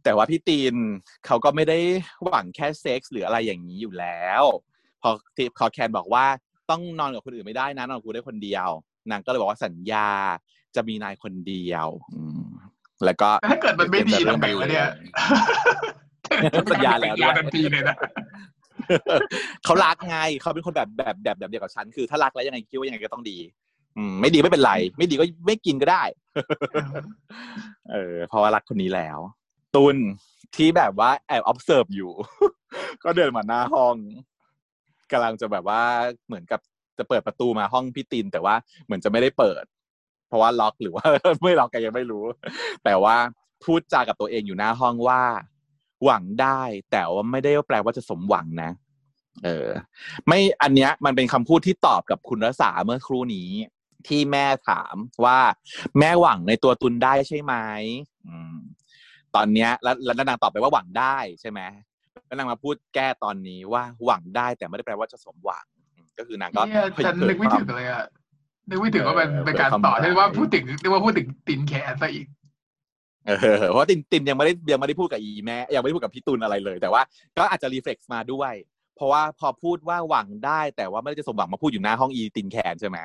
แต่ว่าพี่ตีนเขาก็ไม่ได้หวังแค่เซ็กส์หรืออะไรอย่างนี้อยู่แล้ว พอที่พอแคนบอกว่าต้องนอนกับคนอื่นไม่ได้นะนอนกับกูได้คนเดียวนางก็เลยบอกว่าสัญญาจะมีนายคนเดียวอืมแล้วก็แต่ถ้าเกิดมันไม่ดีทำไงวะเนี่ยสัญญาแล้วด้วยทันทีเลยนะ เขารักไงเขาเป็นคนแบบแบบแบบแบบเดียวกับฉันคือถ้ารักแล้วยังไงคิดว่ายังไงก็ต้องดี อืม ไม่ดีไม่เป็นไร ไม่ดีก็ไม่กินก็ได้ เออเพราะว่ารักคนนี้แล้ว ตุนที่แบบว่าแอบ observe อยู่ ก็เดินมาหน้าห้องกำลังจะแบบว่าเหมือนกับจะเปิดประตูมาห้องพี่ติน แต่ว่าเหมือนจะไม่ได้เปิด เพราะว่าล็อกหรือว่า ไม่ล็อกแกยังไม่รู้ แต่ว่าพูดจากับตัวเองอยู่หน้าห้องว่า หวังได้ แต่ว่าไม่ได้แปลว่าจะสมหวังนะ เออ ไม่อันเนี้ยมันเป็นคำพูดที่ตอบกับคุณรสาเมื่อครู่นี้ ที่แม่ถามว่า แม่หวังในตัวตุนได้ใช่ไหมอืมตอนเนี้ย แล้วแล้วนางตอบไปว่าหวังได้ใช่ไหมแล้วนางมาพูดแก้ตอนนี้ว่าหวังได้แต่ไม่ได้แปลว่าจะสมหวังอืมก็คือนางก็เนี่ยฉันนึกไม่ถึงเลยอะนึกไม่ถึงว่ามันเป็นการต่อที่ว่าพูดถึงเรียกว่าพูดถึงตินแขนซะอีก เออเพราะตินตินยังไม่ได้ยังไม่ได้พูดกับอีแม่ยังไม่ได้พูดกับพี่ตุลอะไรเลย แต่ว่าก็อาจจะรีเฟล็กซ์มาด้วย เพราะว่าพอพูดว่าหวังได้ แต่ว่าไม่ได้จะสมหวังมาพูดอยู่หน้าห้องอีตินแคนใช่ไหม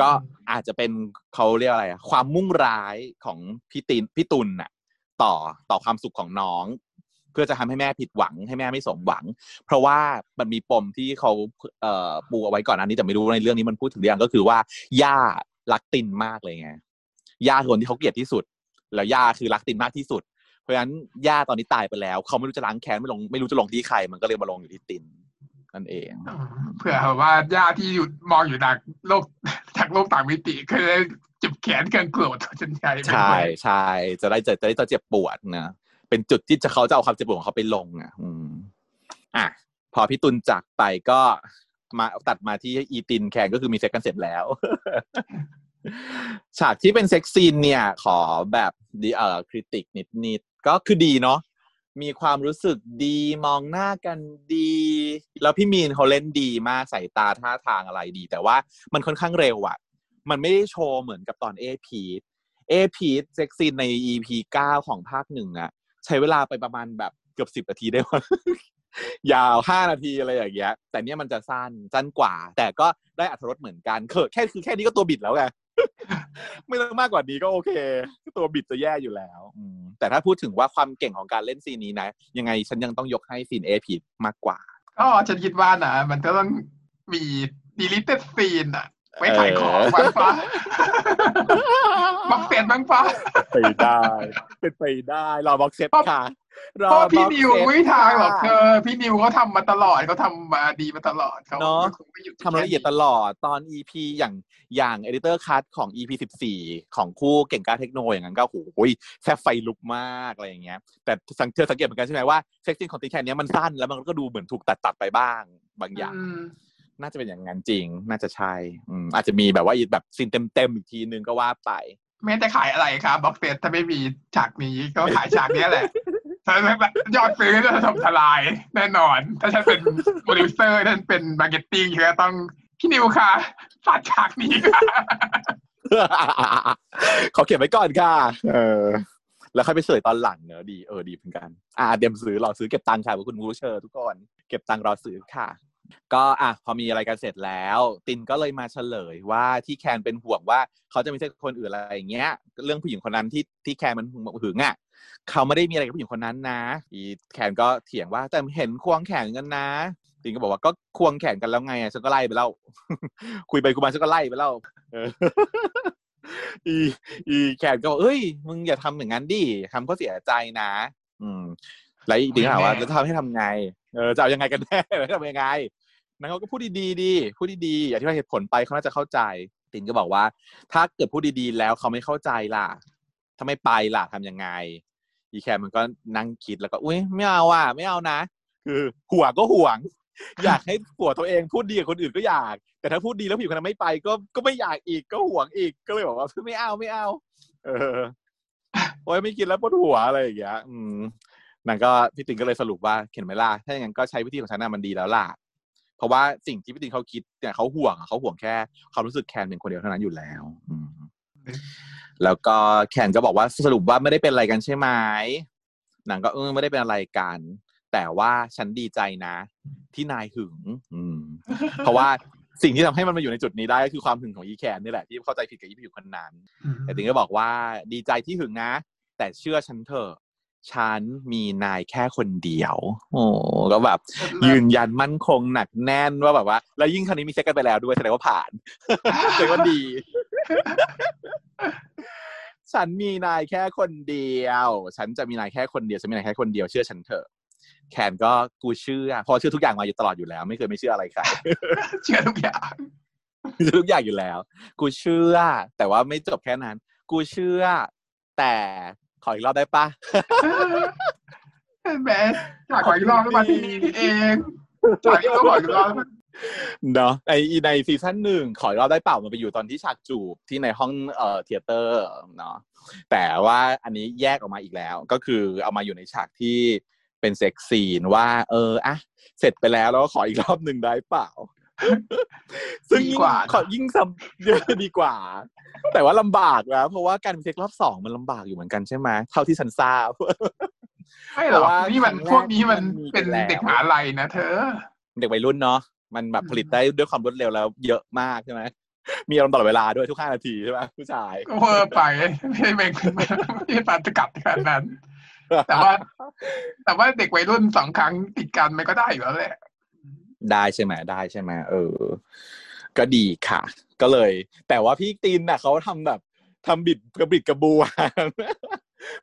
ก็อาจจะเป็นเขาเรียกอะไรความมุ่งร้ายของพี่ตินพี่ตุลน่ะ ต่อต่อความสุขของน้อง เพื่อจะทำให้แม่ผิดหวัง ให้แม่ไม่สมหวัง เพราะว่ามันมีปมที่เขาเอ่อปูเอาไว้ก่อนอันนี้แต่ไม่รู้ในเรื่องนี้มันพูดถึงหรืองก็คือว่าย่ารักตินมากเลยไงย่าคนที่เขาเกลียดที่สุด แล้วย่าคือรักตินมากที่สุด เพราะฉะนั้นย่าตอนนี้ตายไปแล้ว เขาไม่รู้จะล้างแค้นไม่ลงไม่รู้จะลงที่ใคร มันก็เลยมาลงอยู่ที่ตินนั่นเองเผื่อว่าญาติที่อยู่มองอยู่จากโลกจากโลกต่างมิติเคยจิบแขนกันโกรธจนใหญ่เป็นใช่ไปใช่จะได้เจอจะได้เจ็บปวดนะเป็นจุดที่จะเขาจะเอาความเจ็บปวดของเขาไปลงอะ อืมอะพอพี่ตุลจากไปก็มาตัดมาที่อีตินแคนก็คือมีเซ็กกันเสร็จแล้ว ฉากที่เป็น sex scene เนี่ย ขอแบบดีเอ่อ critic นิดนิดๆก็คือดีเนาะมีความรู้สึกดีมองหน้ากันดี แล้วพี่มีนเขาเล่นดีมากใสายตาท่าทางอะไรดี แต่ว่ามันค่อนข้างเร็วอะมันไม่ได้โชว์เหมือนกับตอน EP EP sex scene ใน EP เก้าของภาคหนึ่งอะใช้เวลาไปประมาณแบบเกือบสิบนาทีได้ว่า ยาวห้านาทีอะไรอย่างเงี้ย แต่เนี่ยมันจะสั้นสั้นกว่า แต่ก็ได้อัธรสเหมือนกันเคแค่คือแค่นี้ก็ตัวบิดแล้วไง ไม่ต้องมากกว่านี้ก็โอเค ตัวบิดจะแย่อยู่แล้วอืมแต่ถ้าพูดถึงว่าความเก่งของการเล่นซีนนี้นะ ยังไงฉันยังต้องยกให้ซีนเอพีมากกว่าก็ฉันคิดว่านะมันก็ต้องมี deleted scene อะไว้ขายของเออบ้างปะบักเต็นบ้างปะไปได้ เป็นไปได้ รอ box set เพราะค่ะเพราะว่าพี่นิว box set ไม่มีทางหรอกค่ะเธอพี่นิวเขาทำมาตลอดเขาทำมาดีมาตลอดเขาเนอะคงไม่หยุดทำรายละเอียดตลอดตอน EP อย่างอย่าง editor cut ของ EP 14ของคู่เก่งกล้าเทคโนอย่างนั้นก็โอ้โหแซ่บไฟลุกมากอะไรอย่างเงี้ย แต่สังเธอสังเกตเหมือนกันใช่ไหมว่า sex scene ของตินแคนเนี้ยมันสั้นแล้วมันก็ดูเหมือนถูกตัดตัดๆไปบ้างบางอย่างอืมน่าจะเป็นอย่างนั้นจริง น่าจะใช่อืมอาจจะมีแบบว่าอีกแบบ sceneเต็มๆอีกทีนึงก็ว่าไปแม้แต่ขายอะไรครับ box set ถ้าไม่มีฉากนี้ก็ขายฉากเนี้ยแหละถ้า ยอดซื้อจะถล่มทลายแน่นอน ถ้าฉันเป็นโปรดิวเซอร์ฉันเป็น marketing ก็ต้องพี่นิวค่ะตัดฉากนี้ค่ะขอเก็บไว้ก่อนค่ะ เออ แล้วค่อยไปเสยตอนหลังเนอะดีเออดีเหมือนกัน อ่าเตรียมซื้อรอซื้อเก็บตังค์ค่ะพวกคุณผู้เชอร์ทุกคนเก็บตังค์รอซื้อค่ะ ก็อะพอมีอะไรกันเสร็จแล้ว ตินก็เลยมาเฉลยว่าที่แคนเป็นห่วงว่าเขาจะมีเซ็กคนอื่นอะไรอย่างเงี้ย เรื่องผู้หญิงคนนั้นที่ที่แคนมันหึงอะ เขาไม่ได้มีอะไรกับผู้หญิงคนนั้นนะ อีแคนก็เถียงว่าแต่เห็นควงแขนกันนะตินก็บอกว่าก็ควงแขนกันแล้วไงอะฉันก็ไล่ไปแล้วคุยไปคุยมาฉันก็ไล่ไปแล้วเอออีอีแขนก็บอกเอ้ย มึงอย่าทำอย่างนั้นดิทำก็เสียใจนะ อืมแล้วอีติงก็ถามว่าไม่แน่แล้วจะทำให้ทำไง เออจะเอายังไงกันแน่ทำยังไงนางเขาก็พูดดีๆดีพูดดีๆอธิบายเหตุผลไปเขาน่าจะเข้าใจตินก็บอกว่า ถ้าเกิดพูดดีๆแล้วเขาไม่เข้าใจล่ะ ถ้าไม่ไปล่ะทำยังไง อีแคมมันก็นั่งคิดแล้วก็อุ้ยไม่เอาอะไม่เอานะ คือห่วก็ห่วง อยากให้ผัวตัวเองพูดดีกับคนอื่นก็อยาก แต่ถ้าพูดดีแล้วผู้หญิงคนนั้นไม่ไป ก็ก็ไม่อยากอีกก็ห่วงอีกก็เลยบอกว่าไม่เอาไม่เอา เออโอ้ยไม่กินแล้วปวดหัวอะไรอย่างเงี้ย อืมนางก็พี่ติงก็เลยสรุปว่าเห็นไหมล่ะถ้าอย่างนั้นก็ใช้วิธีของฉันน่ะมันดีแล้วล่ะเพราะว่าสิ่งที่พี่ติงเขาคิดเนี่ยเขาห่วงเขาห่วงแค่ความรู้สึกแคนเป็นคนเดียวเท่านั้นอยู่แล้ว อืม แล้วก็แคนก็บอกว่าสรุปว่าไม่ได้เป็นอะไรกันใช่ไหมนางก็เออไม่ได้เป็นอะไรกัน แต่ว่าฉันดีใจนะ ที่นายหึง อืม เพราะว่าสิ่งที่ทำให้มันมาอยู่ในจุดนี้ได้ก็คือความหึงของอีแคนนี่แหละ ที่เข้าใจผิดกับอีผิวคนนั้น แต่ติงก็บอกว่าดีใจที่หึงนะ แต่เชื่อฉันเถอะฉันมีนายแค่คนเดียว โอ้ก็แบบ ยืนยันมั่นคงหนักแน่นว่าแบบว่า แล้วยิ่งครั้งนี้มีเซ็กกันไปแล้วด้วยแสดงว่าผ่านแสดงว่าดี ฉันมีนายแค่คนเดียว ฉันจะมีนายแค่คนเดียวฉันมีนายแค่คนเดียวเชื่อฉันเถอะแคนก็กูเชื่อเพราะเชื่อทุกอย่างมาอยู่ตลอดอยู่แล้ว ไม่เคยไม่เชื่ออะไรใครเชื่อทุกอย่างเชื่อทุกอย่างอยู่แล้ว กูเชื่อ แต่ว่าไม่จบแค่นั้น กูเชื่อ แต่ขออีกรอบได้ปะแหมฉากขออีกรอบก็มาทีนี้เองฉากนี้ก็ขออีกรอบ เนาะในในซีซั่นหนึ่งขออีกรอบได้เปล่ามันไปอยู่ตอนที่ฉากจูบที่ในห้องเอ่อ theater เนาะแต่ว่าอันนี้แยกออกมาอีกแล้ว ก็คือเอามาอยู่ในฉากที่เป็นเซ็กซีนว่า เอออะเสร็จไปแล้วแล้วก็ขออีกรอบหนึ่งได้เปล่า ซึ่งดียิ่งกว่าขอยิ่งซ้ำเยอะดีกว่า แต่ว่าลำบากแล้วเพราะว่าการมีเซ็กรอบสองมันลำบากอยู่เหมือนกันใช่ไหมเท่าที่ฉันทราบไม่หรอกเพราะว่านี่มันครั้งแรกพวกนี้มันมันมีเป็นแล้วเด็กมหาลัยนะเธอ เด็กวัยรุ่นเนาะ มันแบบผลิตได้ด้วยความรวดเร็วแล้วเยอะมากใช่ไหมมีอารมณ์ตลอดเวลาด้วยทุกห้านาทีใช่ไหมผู้ชายก็เวอร์ไปไม่ได้เป็นไม่ได้ปานจะกัดขนาดนั้น แต่ว่า แต่ว่าเด็กวัยรุ่นสองครั้งติดกันมันก็ได้อยู่แล้วแหละ ได้ใช่ไหมได้ใช่ไหมเออ ก็ดีค่ะ ก็เลย แต่ว่าพี่ตินน่ะเขาทำแบบทำบิดกระบิดกระบวน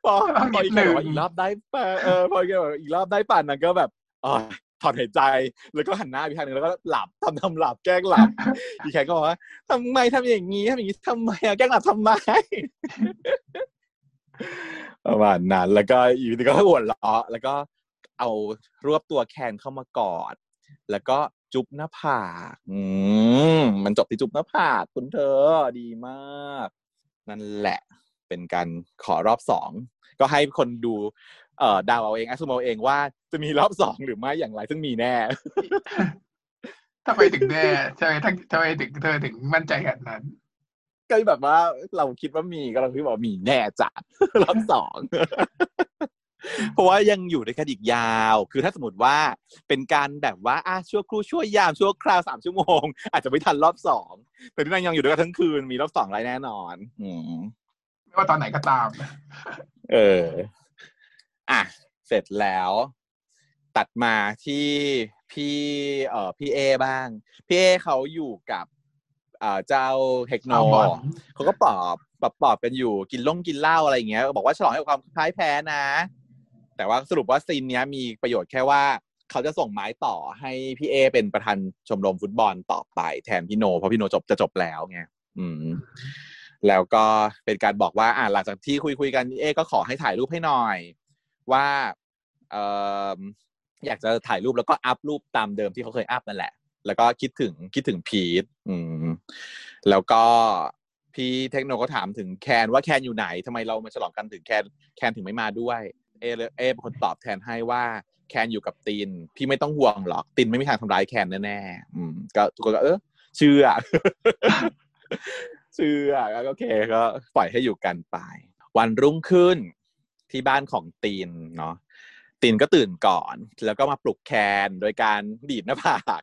พอต้องพอนิอีดกหนึ่งบอกว่าอีกรอบได้ป่ะเออพออีกบอกอีกรอบได้ป่ะนะก็แบบอ๋อ ถอนหายใจ แล้วก็หันหน้าไปทางหนึงแล้วก็หลับทำทำหลับแกล้งหลับอีแขกก็บอกว่าทำไมทำอย่างนี้ทำอย่างนี้ทำไมอะแกล้งหลับทำไมประมาณนั้นแล้วก็อีวินก็หัวเราะแล้วก็เอารวบตัวแคนเข้ามากอด แล้วก็จุ๊บหน้าผากอืมมันจบที่จุ๊บหน้าผากคุณเธอดีมาก นั่นแหละเป็นการขอรอบสองก็ให้คนดู เอ่อดาวเอาเองแอสซูมเอาเองว่าจะมีรอบสองหรือไม่อย่างไรซึ่งมีแน่ทำไมถึงแน่ทำไมทั้งทำไมถึงเธอถึงมั่นใจขนาดนั้น ก็แบบว่าเราคิดว่ามีก็เราคิดว่ามีแน่จ้ะรอบสองเพราะว่ายังอยู่ด้วยกันอีกยาว คือถ้าสมมติว่าเป็นการแบบว่าอะชั่วครู่ชั่วยามชั่วคราวสามชั่วโมง อาจจะไม่ทันรอบสองแต่ที่นั่นยังอยู่ด้วยกันทั้งคืนมีรอบสองไรแน่นอน อืมไม่ว่าตอนไหนก็ตาม เออ อะเสร็จแล้ว ตัดมาที่พี่เอ่อพี่เอบ้าง พี่เอเขาอยู่กับเอ่อเจ้าเทคโนเอาบอลเขาก็ปลอบปลอบปลอบกันอยู่กินล่งกินเหล้าอะไรอย่างเงี้ย บอกว่าฉลองให้ความพ่ายแพ้นะ แต่ว่าสรุปว่าซีนเนี้ยมีประโยชน์แค่ว่าเขาจะส่งไม้ต่อให้พี่เอเป็นประธานชมรมฟุตบอลต่อไป แทนพี่โน เพราะพี่โนจบจะจบแล้วไงอืม แล้วก็เป็นการบอกว่า อ่าหลังจากที่คุยคุยๆกันเอก็ขอให้ถ่ายรูปให้หน่อย ว่าเอออยากจะถ่ายรูปแล้วก็อัพรูปตามเดิมที่เขาเคยอัพนั่นแหละ แล้วก็คิดถึงคิดถึงพีทอืมแล้วก็พี่เทคโนก็ถามถึงแคนว่าแคนอยู่ไหนทำไมเรามาฉลองกันถึงแคนแคนถึงไม่มาด้วย เอเลยเอเป็นคนตอบแทนให้ว่าแคนอยู่กับตินพี่ไม่ต้องห่วงหรอกตินไม่มีทางทำร้ายแคนแน่ๆอืมก็ทุกคนก็เออเชื่อเชื่อก็โอเคก็ปล่อยให้อยู่กันไป วันรุ่งขึ้น ที่บ้านของตีนเนาะตีนก็ตื่นก่อน แล้วก็มาปลุกแคนโดยการดีดหน้าผาก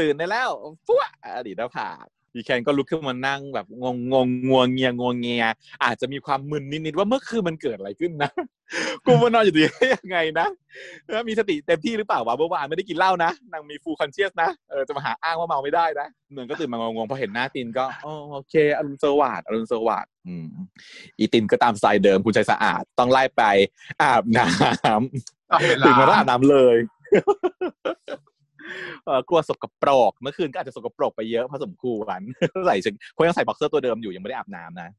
ตื่นได้แล้วฟุ้วดีดหน้าผากอีแคนก็ลุกขึ้นมานั่งแบบงงงงงวงเงียงวงเงีย อาจจะมีความมึนนิดๆว่าเมื่อคืนมันเกิดอะไรขึ้นนะกูมานอนอยู่ดียังไงนะแล้วมีสติเต็มที่หรือเปล่าวะเมื่อวานไม่ได้กินเหล้านะนางมี full conscious นะเออจะมาหาอ้างว่าเมาไม่ได้นะเหมือนก็ตื่นมางงๆพอเห็นหน้าตินก็โอเคอรุณสวัสดิ์อรุณสวัสดิ อีตินก็ตามสไตล์เดิมคุณใจสะอาด ต้องไล่ไปอาบน้ำตามเวลาตื่นมาแล้วอาบน้ำเลยกลัวสกปรกเมื่อคืนก็อาจจะสกปรกไปเยอะพอสมควรใส่ชุดเพรายังใส่บ็อกเซอร์ตัวเดิมอยู่ยังไม่ได้อาบน้ำนะ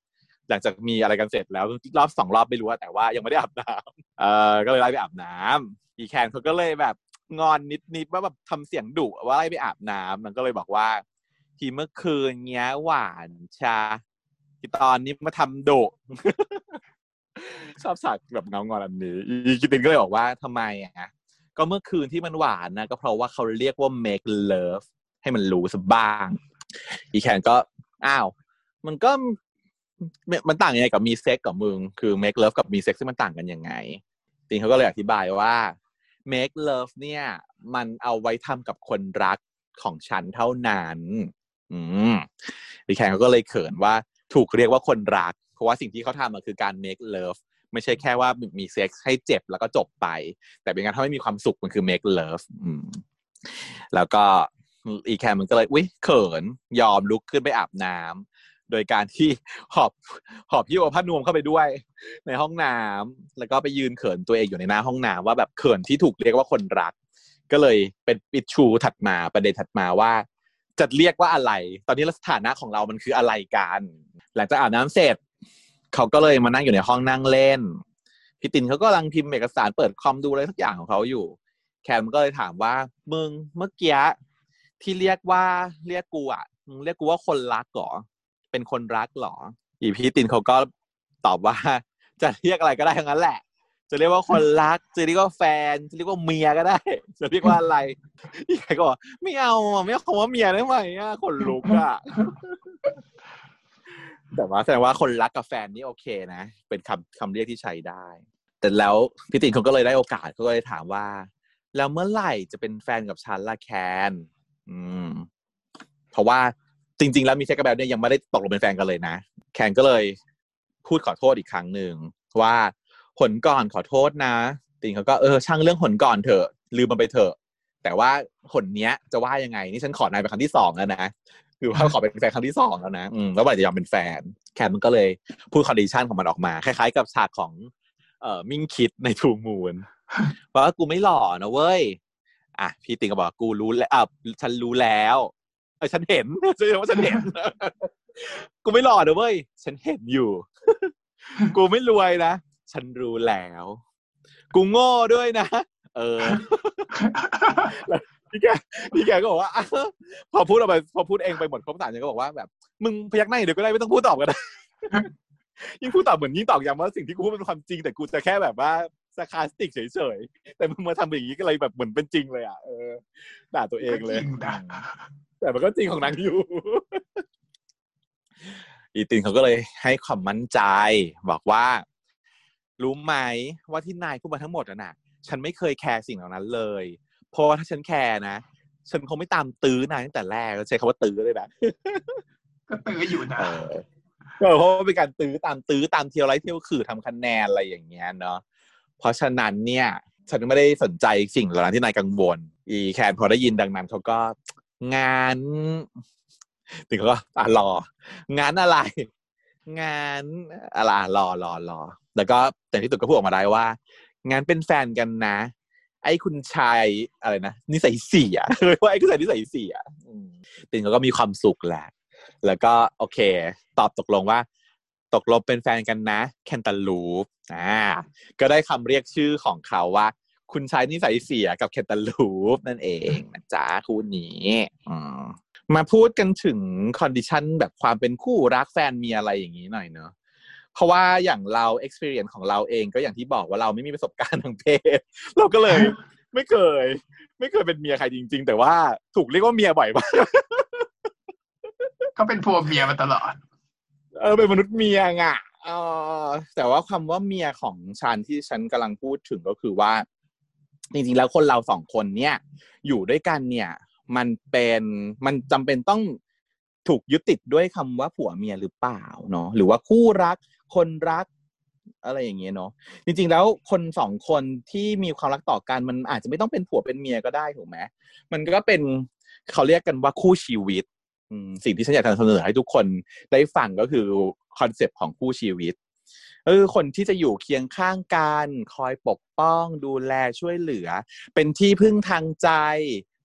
หลังจากมีอะไรกันเสร็จแล้วรอบสองรอบไม่รู้แต่ว่ายังไม่ได้อาบน้ำเออก็เลยไล่ไปอาบน้ำอีแคนเขาก็เลยแบบงอนนิดๆว่าแบบทำเสียงดุว่าไล่ไปอาบน้ำมันก็เลยบอกว่า ทีเมื่อคืนเงี้ยหวานจ๋า ทีตอนนี้มาทำดุชอบฉากแบบแง่งอนอันนี้ อีกิตินก็เลยบอกว่าทำไมอะก็เมื่อคืนที่มันหวานนะ ก็เพราะว่าเขาเรียกว่า make love ให้มันรู้ซะบ้าง อีแคนก็อ้าว มันก็มันต่างยังไงกับมีเซ็กกับมึง คือ make love กับมีเซ็กซ์มันต่างกันยังไงตินเขาก็เลยอธิบายว่า make love เนี่ย มันเอาไว้ทำกับคนรักของฉันเท่านั้น อืมอีแคนเขาก็เลยเขินว่า ถูกเรียกว่าคนรัก เพราะว่าสิ่งที่เขาทำมันคือการ make love ไม่ใช่แค่ว่ามีเซ็กซ์ให้เจ็บแล้วก็จบไป แต่เป็นการทำให้มีความสุขมันคือ make love อแล้วก็อีแคมมันก็เลยอุ้ยเขินยอมลุกขึ้นไปอาบน้ำโดยการที่หอบหอบพี่โอผ้านวมเข้าไปด้วย ในห้องน้ำแล้วก็ไปยืนเขินตัวเองอยู่ในหน้าห้องน้ำว่าแบบเขินที่ถูกเรียกว่าคนรัก ก็เลยเป็นปิดชูถัดมาประเด็นถัดมาว่า จะเรียกว่าอะไร ตอนนี้สถานะของเรามันคืออะไรกัน หลังจากอาบน้ำเสร็จ เขาก็เลยมานั่งอยู่ในห้องนั่งเล่น พี่ตินเขาก็กำลังพิมพ์เอกสารเปิดคอมดูอะไรสักอย่างของเขาอยู่ แคมก็เลยถามว่ามึงเมื่อกี้ที่เรียกว่าเรียกกูอะมึงเรียกกูว่าคนรักหรอ เป็นคนรักหรอ อีพี่ตินเขาก็ตอบว่า จะเรียกอะไรก็ได้ทั้งนั้นแหละ จะเรียกว่าคนรัก จะเรียกว่าแฟน จะเรียกว่าเมียก็ได้ จะเรียกว่าอะไรอีกใครก็บอกไม่เอาไม่เอาคำว่าเมียได้ไหมอะคนลุกอะแต่ว่าแสดงว่าคนรักกับแฟนนี่โอเคนะ เป็นคำคำเรียกที่ใช้ได้ แต่แล้วพี่ตินเขาก็เลยได้โอกาสเขาก็เลยถามว่า แล้วเมื่อไหร่จะเป็นแฟนกับฉันล่ะแคน อืม เพราะว่าจริง ๆ แล้วมีเซ็กกับแบลเนี่ยยังไม่ได้ตกลงเป็นแฟนกันเลยนะ แคนก็เลยพูดขอโทษอีกครั้งหนึ่งว่า หนก่อนขอโทษนะตินเขาก็เออช่างเรื่องหนก่อนเถอะลืมมันไปเถอะ แต่ว่าหนเนี้ยจะว่ายังไงนี่ฉันขอนายเป็นครั้งที่สองแล้วนะคือว่าขอเป็นแฟนครั้งที่สองแล้วนะอืมแล้วเมื่อไหร่จะยอมเป็นแฟน แคนมันก็เลยพูด condition ของมันออกมา คล้ายๆ กับฉากของเอ่อมิ่งคิดในทูมูนว่ากูไม่หล่อนะเว้ยอะพี่ติงก็บอกกูรู้แล้วอะฉันรู้แล้วเออฉันเห็นฉันเห็นว่าฉันเห็นกูไม่หล่อนะเว้ยฉันเห็นอยู่ กูไม่รวยนะ ฉันรู้แล้ว กูโง่ด้วยนะ เออพี่แกพี่แกก็บอกว่าอ้าวพอพูดออกไปพอพูดเองไปหมดครบสามยังก็บอกว่าแบบ มึงพยักหน้าอย่างเดียวก็ได้ไม่ต้องพูดตอบก็ได้ยิ่งพูดตอบเหมือนยิ่งตอกย้ำว่าสิ่งที่กูพูดเป็นความจริง แต่กูจะแค่แบบว่า sarcastic เฉยๆ แต่มึงมาทำอย่างนี้ก็เลยแบบเหมือนเป็นจริงเลยอะเออด่าตัวเองเลยจริงนะแต่มันก็จริงของนางอยู่ อีตินเขาก็เลยให้ความมั่นใจ บอกว่า รู้ไหมว่าที่นายพูดมาทั้งหมดอะน่ะ ฉันไม่เคยแคร์สิ่งเหล่านั้นเลย เพราะว่าถ้าฉันแคร์นะ ฉันคงไม่ตามตื้อนายตั้งแต่แรกใช้คำว่าตื้อเลยนะ ก็ตื้ออยู่นะเออเออเพราะว่าเป็นการตื้อตามตื้อตามเที่ยวไรเที่ยวคือทำคะแนนอะไรอย่างเงี้ยเนาะ เพราะฉะนั้นเนี่ย ฉันไม่ได้สนใจสิ่งเหล่านั้นที่นายกังวล อีแคนพอได้ยินดังนั้นเขาก็งานถึงเขาก็อะรองานอะไร งานอะไรรอรอรอ แล้วก็แต่ที่สุดก็พูดออกมาได้ว่า งานเป็นแฟนกันนะ ไอ้คุณชายอะไรนะนิสัยเสียเคยว่าไอ้คุณชายนิสัยเสียตินเขาก็มีความสุขแหละ แล้วก็โอเค ตอบตกลงว่า ตกลงเป็นแฟนกันนะ แคนตาลูปอ่าก็ได้คำเรียกชื่อของเขาว่า คุณชายนิสัยเสียกับแคนตาลูปนั่นเองนะจ๊ะคู่นี้อืมมาพูดกันถึง condition แบบความเป็นคู่รักแฟนมีอะไรอย่างนี้หน่อยเนอะ เพราะว่าอย่างเรา experience ของเราเองก็อย่างที่บอกว่าเราไม่มีประสบการณ์ทางเพศ เราก็เลยไม่เคย ไม่เคยเป็นเมียใครจริง ๆ แต่ว่าถูกเรียกว่าเมียบ่อยมากก็เป็นพัวเมียมาตลอด เออเป็นมนุษย์เมียไงเออแต่ว่าคำว่าเมียของฉันที่ฉันกำลังพูดถึงก็คือว่า จริงๆแล้วคนเราสองคนเนี่ย อยู่ด้วยกันเนี่ย มันเป็นมันจำเป็นต้องถูกยึดติดด้วยคำว่าผัวเมียหรือเปล่าเนาะหรือว่าคู่รัก คนรักอะไรอย่างเงี้ยเนาะจริง ๆ แล้วคนสองคนที่มีความรักต่อกันมันอาจจะไม่ต้องเป็นผัวเป็นเมียก็ได้ถูกไหมมันก็เป็นเขาเรียกกันว่าคู่ชีวิตสิ่งที่ฉันอยากจะเสนอให้ทุกคนได้ฟังก็คือคอนเซปต์ของคู่ชีวิตเออคนที่จะอยู่เคียงข้างกันคอยปกป้องดูแลช่วยเหลือ เป็นที่พึ่งทางใจ